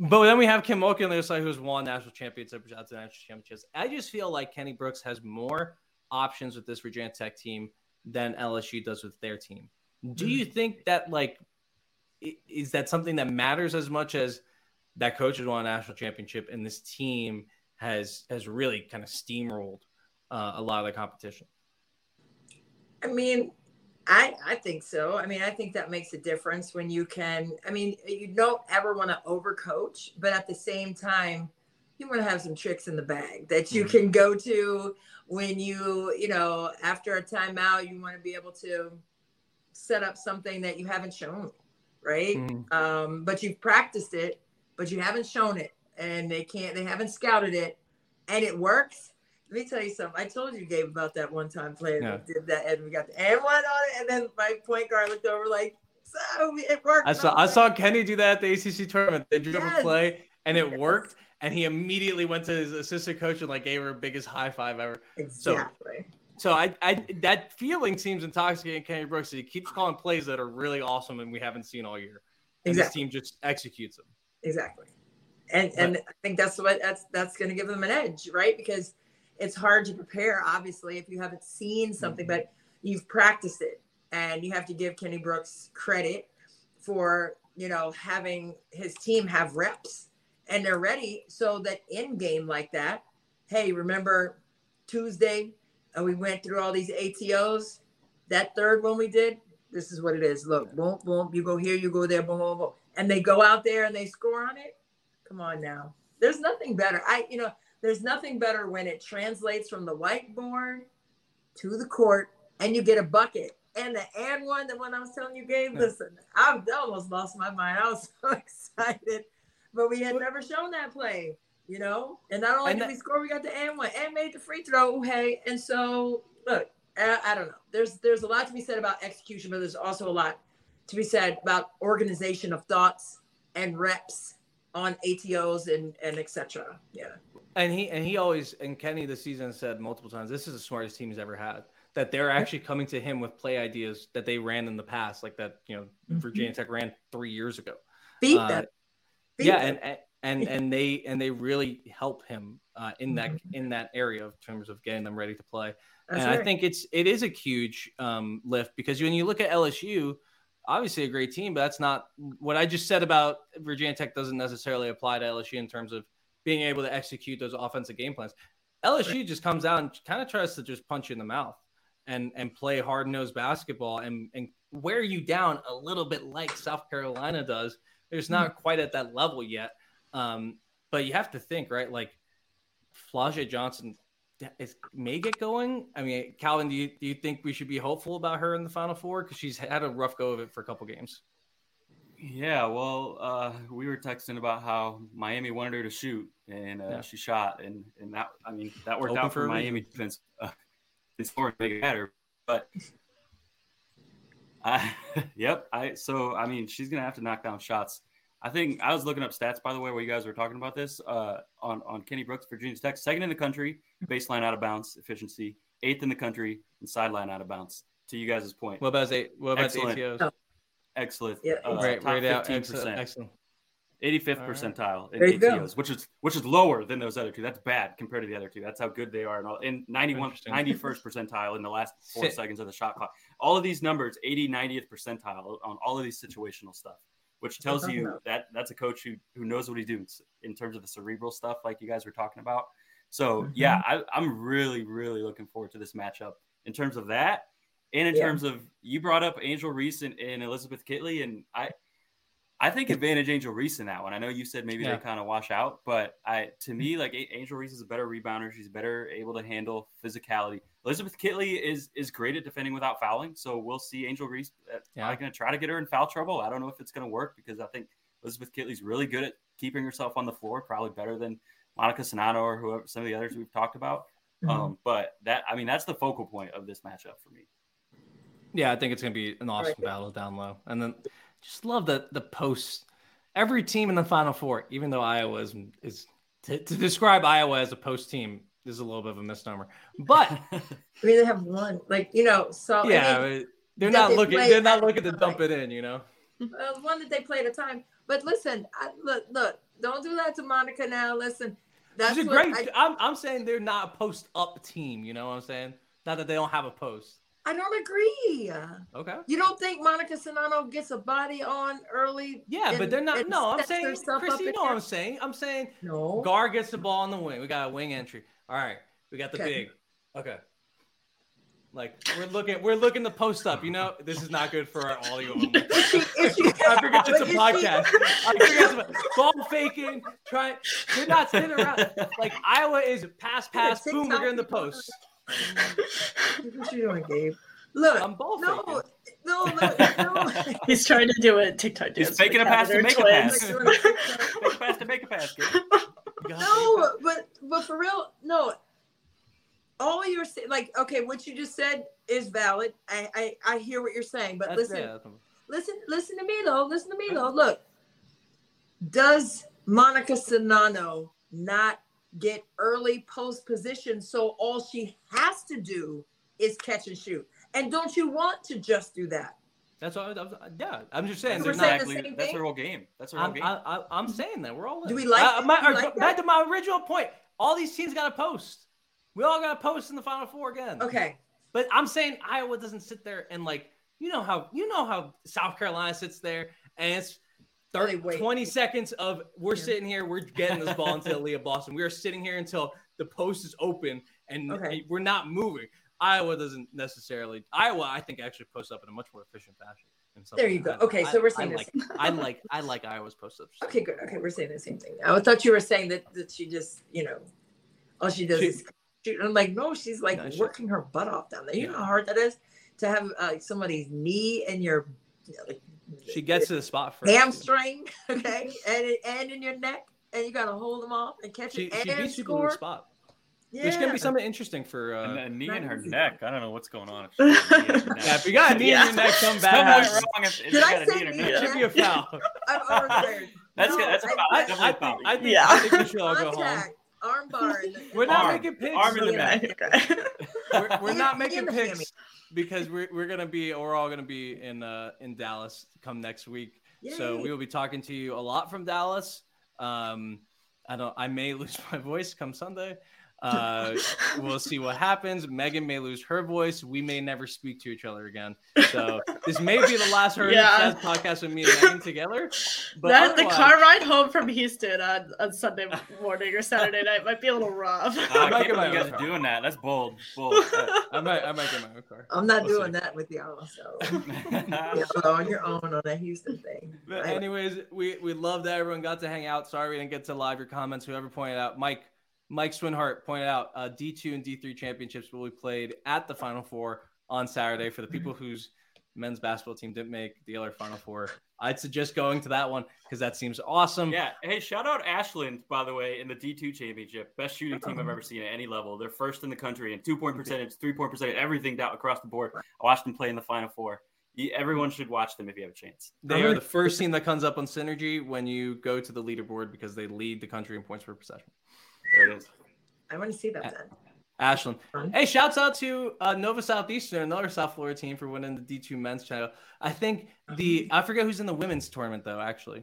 But then we have Kim Mulkey on the other side, who's won national championships, to national championships. I just feel like Kenny Brooks has more options with this Virginia Tech team than LSU does with their team. Do you think that like is that something that matters as much as that coach has won a national championship and this team has has really kind of steamrolled uh, a lot of the competition? I mean, I, I think so. I mean, I think that makes a difference when you can. I mean, you don't ever want to overcoach, but at the same time, you want to have some tricks in the bag that you mm-hmm. can go to when you, you know, after a timeout, you want to be able to set up something that you haven't shown, right? Mm-hmm. Um, but you've practiced it, but you haven't shown it, and they can't, they haven't scouted it, and it works let me tell you something. I told you, Gabe, about that one time playing. Yeah. did that, and we got the and one on it, and then my point guard looked over like, "So it worked." I saw I saw Kenny do that at the ACC tournament. They drew yes. a play, and it yes. worked. And he immediately went to his assistant coach and like gave her biggest high five ever. Exactly. So, so I, I that feeling seems intoxicating. Kenny Brooks. He keeps calling plays that are really awesome and we haven't seen all year. And exactly. this team just executes them. Exactly. And but, and I think that's what that's that's going to give them an edge, right? Because it's hard to prepare, obviously, if you haven't seen something, mm-hmm. but you've practiced it. And you have to give Kenny Brooks credit for, you know, having his team have reps and they're ready so that in game like that, hey, remember Tuesday, and we went through all these ATOs. That third one we did, this is what it is. Look, boom, boom, you go here, you go there, boom, boom, boom. And they go out there and they score on it. Come on now. There's nothing better. I, you know, there's nothing better when it translates from the whiteboard to the court and you get a bucket. And the and one, the one I was telling you, Gabe, listen, I almost lost my mind. I was so excited. But we had never shown that play, you know? And not only and did that, we score, we got the and one and made the free throw. Hey, and so look, I, I don't know. There's there's a lot to be said about execution, but there's also a lot to be said about organization of thoughts and reps on ATOs and and etc. Yeah. And he and he always and Kenny this season said multiple times, this is the smartest team he's ever had. That they're actually coming to him with play ideas that they ran in the past, like that you know mm-hmm. Virginia Tech ran three years ago. Beat uh, them. Beat yeah, them. and and and they and they really help him uh, in that Mm-hmm. in that area of terms of getting them ready to play. That's and I think it's it is a huge um, lift because when you look at LSU, obviously a great team, but that's not what I just said about Virginia Tech doesn't necessarily apply to LSU in terms of being able to execute those offensive game plans. LSU just comes out and kind of tries to just punch you in the mouth and and play hard nosed basketball and and wear you down a little bit like South Carolina does. There's not quite at that level yet, um, but you have to think right, like Flau'jae Johnson is, may get going. I mean, Calvin, do you do you think we should be hopeful about her in the Final Four because she's had a rough go of it for a couple games? Yeah, well, uh, we were texting about how Miami wanted her to shoot, and uh, Yeah. she shot, and and that I mean that worked Open out for Miami defense. Uh, it's more to make it better, but I, yep. I so I mean she's gonna have to knock down shots. I think I was looking up stats by the way while you guys were talking about this uh, on on Kenny Brooks, Virginia Tech, second in the country baseline out of bounds efficiency, eighth in the country and sideline out of bounds. To you guys' point, What about the what about Excellent. the ATOs? Excellent. Yeah, uh, right, top right out. 15%. Excellent. excellent. 85th All right. percentile in There you go. ATOs, which is which is lower than those other two. That's bad compared to the other two. That's how good they are. And all, in 91, 91st percentile in the last four Sit. seconds of the shot clock. All of these numbers, 80, 90th percentile on all of these situational stuff, which tells you about. that that's a coach who who knows what he's doing in terms of the cerebral stuff, like you guys were talking about. So Mhm. yeah, I, I'm really really looking forward to this matchup in terms of that, and in Yeah. terms of you brought up Angel Reese and, and Elizabeth Kitley, and I I think advantage Angel Reese in that one. I know you said maybe Yeah. they kind of wash out, but I to me like Angel Reese is a better rebounder. She's better able to handle physicality. Elizabeth Kitley is is great at defending without fouling, so we'll see Angel Reese. Uh, Yeah. Probably going to try to get her in foul trouble. I don't know if it's going to work because I think Elizabeth Kitley's really good at keeping herself on the floor, probably better than Monika Czinano or whoever some of the others we've talked about. Mhm. Um, but that I mean that's the focal point of this matchup for me. Yeah, I think it's gonna be an awesome Right. battle down low, and then just love the the post. Every team in the Final Four, even though Iowa is, is to, to describe Iowa as a post team is a little bit of a misnomer, but I mean, they have one, like you know, so I yeah, mean, they're not they looking. They're not looking to dump it in, you know. uh, one that they play at a time. But listen, I, look, look, don't do that to Monika now. Listen, that's a great. I, I, am I'm saying they're not a post up team. You know what I'm saying? Not that they don't have a post. I don't agree. Okay. You don't think Monika Czinano gets a body on early? Yeah, but they're not. No, I'm saying, Christy, you know what? I'm saying. I'm saying No. Gar gets the ball on the wing. We got a wing entry. All right, we got the Okay. big. Okay. Like we're looking, we're looking to post up. You know, this is not good for our audio. Is she, is she, I forget it's a she- podcast. I forget it's a ball faking. Try. They're not sitting around. Like Iowa is pass, pass, boom. We're in the post. What you doing, Gabe? Look, I'm ball no, faking. no, look, no. He's trying to do a TikTok He's dance. faking with a pass to make a twins. pass. A TikTok. Make a pass to make a pass. Kid. You got No, but but for real, no. All you're saying, like, okay, what you just said is valid. I I, I hear what you're saying, but That's- listen, yeah, listen, listen to me though. Listen to me though. Look, does Monika Czinano not get early post position? So all she has to do is catch and shoot. And don't you want to just do that? That's all. I'm- Yeah, I'm just saying. They're we're not. saying the Exactly. same That's thing? her whole game. That's her whole I'm, game. I, I, I'm saying that we're all. In. Do we like Uh, my, Do we like back that? to my original point. All these teams got to post. We all got to post in the Final Four again. Okay. But I'm saying Iowa doesn't sit there and like you know how you know how South Carolina sits there and it's 30, wait. 20 seconds of we're Yeah. sitting here, we're getting this ball into Aliyah Boston. We are sitting here until the post is open and Okay. we're not moving. Iowa doesn't necessarily. Iowa, I think, actually posts up in a much more efficient fashion. There you go. I- Okay, so we're I saying the like, I like I like Iowa's post ups. Okay, good. Okay, we're saying the same thing. I thought you were saying that that she just, you know, all she does She- is shoot. I'm like, no, she's like No, she- working her butt off down there. You know how hard that is to have uh, somebody's knee in your like, She gets to the spot first. hamstring, okay, and and in your neck, and you got to hold them off and catch She, it she and beats people to the spot. Yeah. Which can be something interesting for. And Uh, a knee not in her neck. I don't know what's going on. If she has a knee in neck. yeah, if you got a knee Yeah. in your neck, some Something bad went wrong if, if Did she I got a say knee in her knee neck. It should be a foul. I'm overtired. That's No, good. That's a I- foul. I- That's definitely I a foul. I think, Yeah. I think we should all go home. Contact, arm bar. We're not Arm. making picks. Arm in the We're- back. We're, we're not making picks hammy. Because we're, we're gonna be we're all gonna be in uh in Dallas come next week. So we will be talking to you a lot from Dallas. Um, I don't. I may lose my voice come Sunday. Uh, we'll see what happens. Megan may lose her voice. We may never speak to each other again. So this may be the last Her Yeah. podcast with me and Megan together. But that the car ride home from Houston on, on Sunday morning or Saturday night might be a little rough. I might can't get my believe you own guys car. doing that. That's bold. Bold. I might. I might get my own car. I'm not We'll doing see. that with y'all. So you're on your own on that Houston thing. But anyways, we we love that everyone got to hang out. Sorry we didn't get to live your comments. Whoever pointed out, Mike Mike Swinhart pointed out uh, D2 and D3 championships will be played at the Final Four on Saturday for the people mm-hmm. whose men's basketball team didn't make the other Final Four. I'd suggest going to that one because that seems awesome. Yeah. Hey, shout out Ashland, by the way, in the D2 championship. Best shooting team I've mm-hmm. ever seen at any level. They're first in the country in two point mm-hmm. percentage, three point percentage, everything down across the board. I watched them play in the Final Four. Everyone should watch them if you have a chance. They are the first team that comes up on Synergy when you go to the leaderboard because they lead the country in points per possession. There it is. I want to see that then. Ashland. Hey, shouts out to uh, Nova Southeastern, another South Florida team for winning the D2 men's title. I think the I forget who's in the women's tournament though. Actually,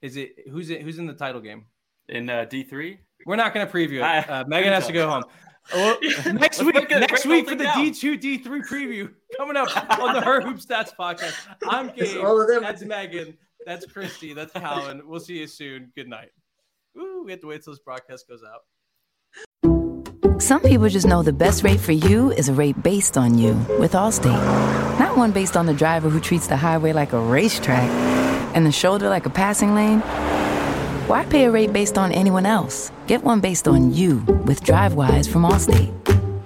is it who's it who's in the title game? In uh, D3, We're not going to preview it. I- Uh, Megan has to go home. Well, next week, next week for the thing D2 D3 preview coming up on the Her Hoop Stats podcast. I'm It's Gabe. all of them. That's Megan. That's Christy. That's Calvin. We'll see you soon. Good night. Ooh, we have to wait till this broadcast goes out. Some people just know the best rate for you is a rate based on you with Allstate. Not one based on the driver who treats the highway like a racetrack and the shoulder like a passing lane. Why pay a rate based on anyone else? Get one based on you with DriveWise from Allstate.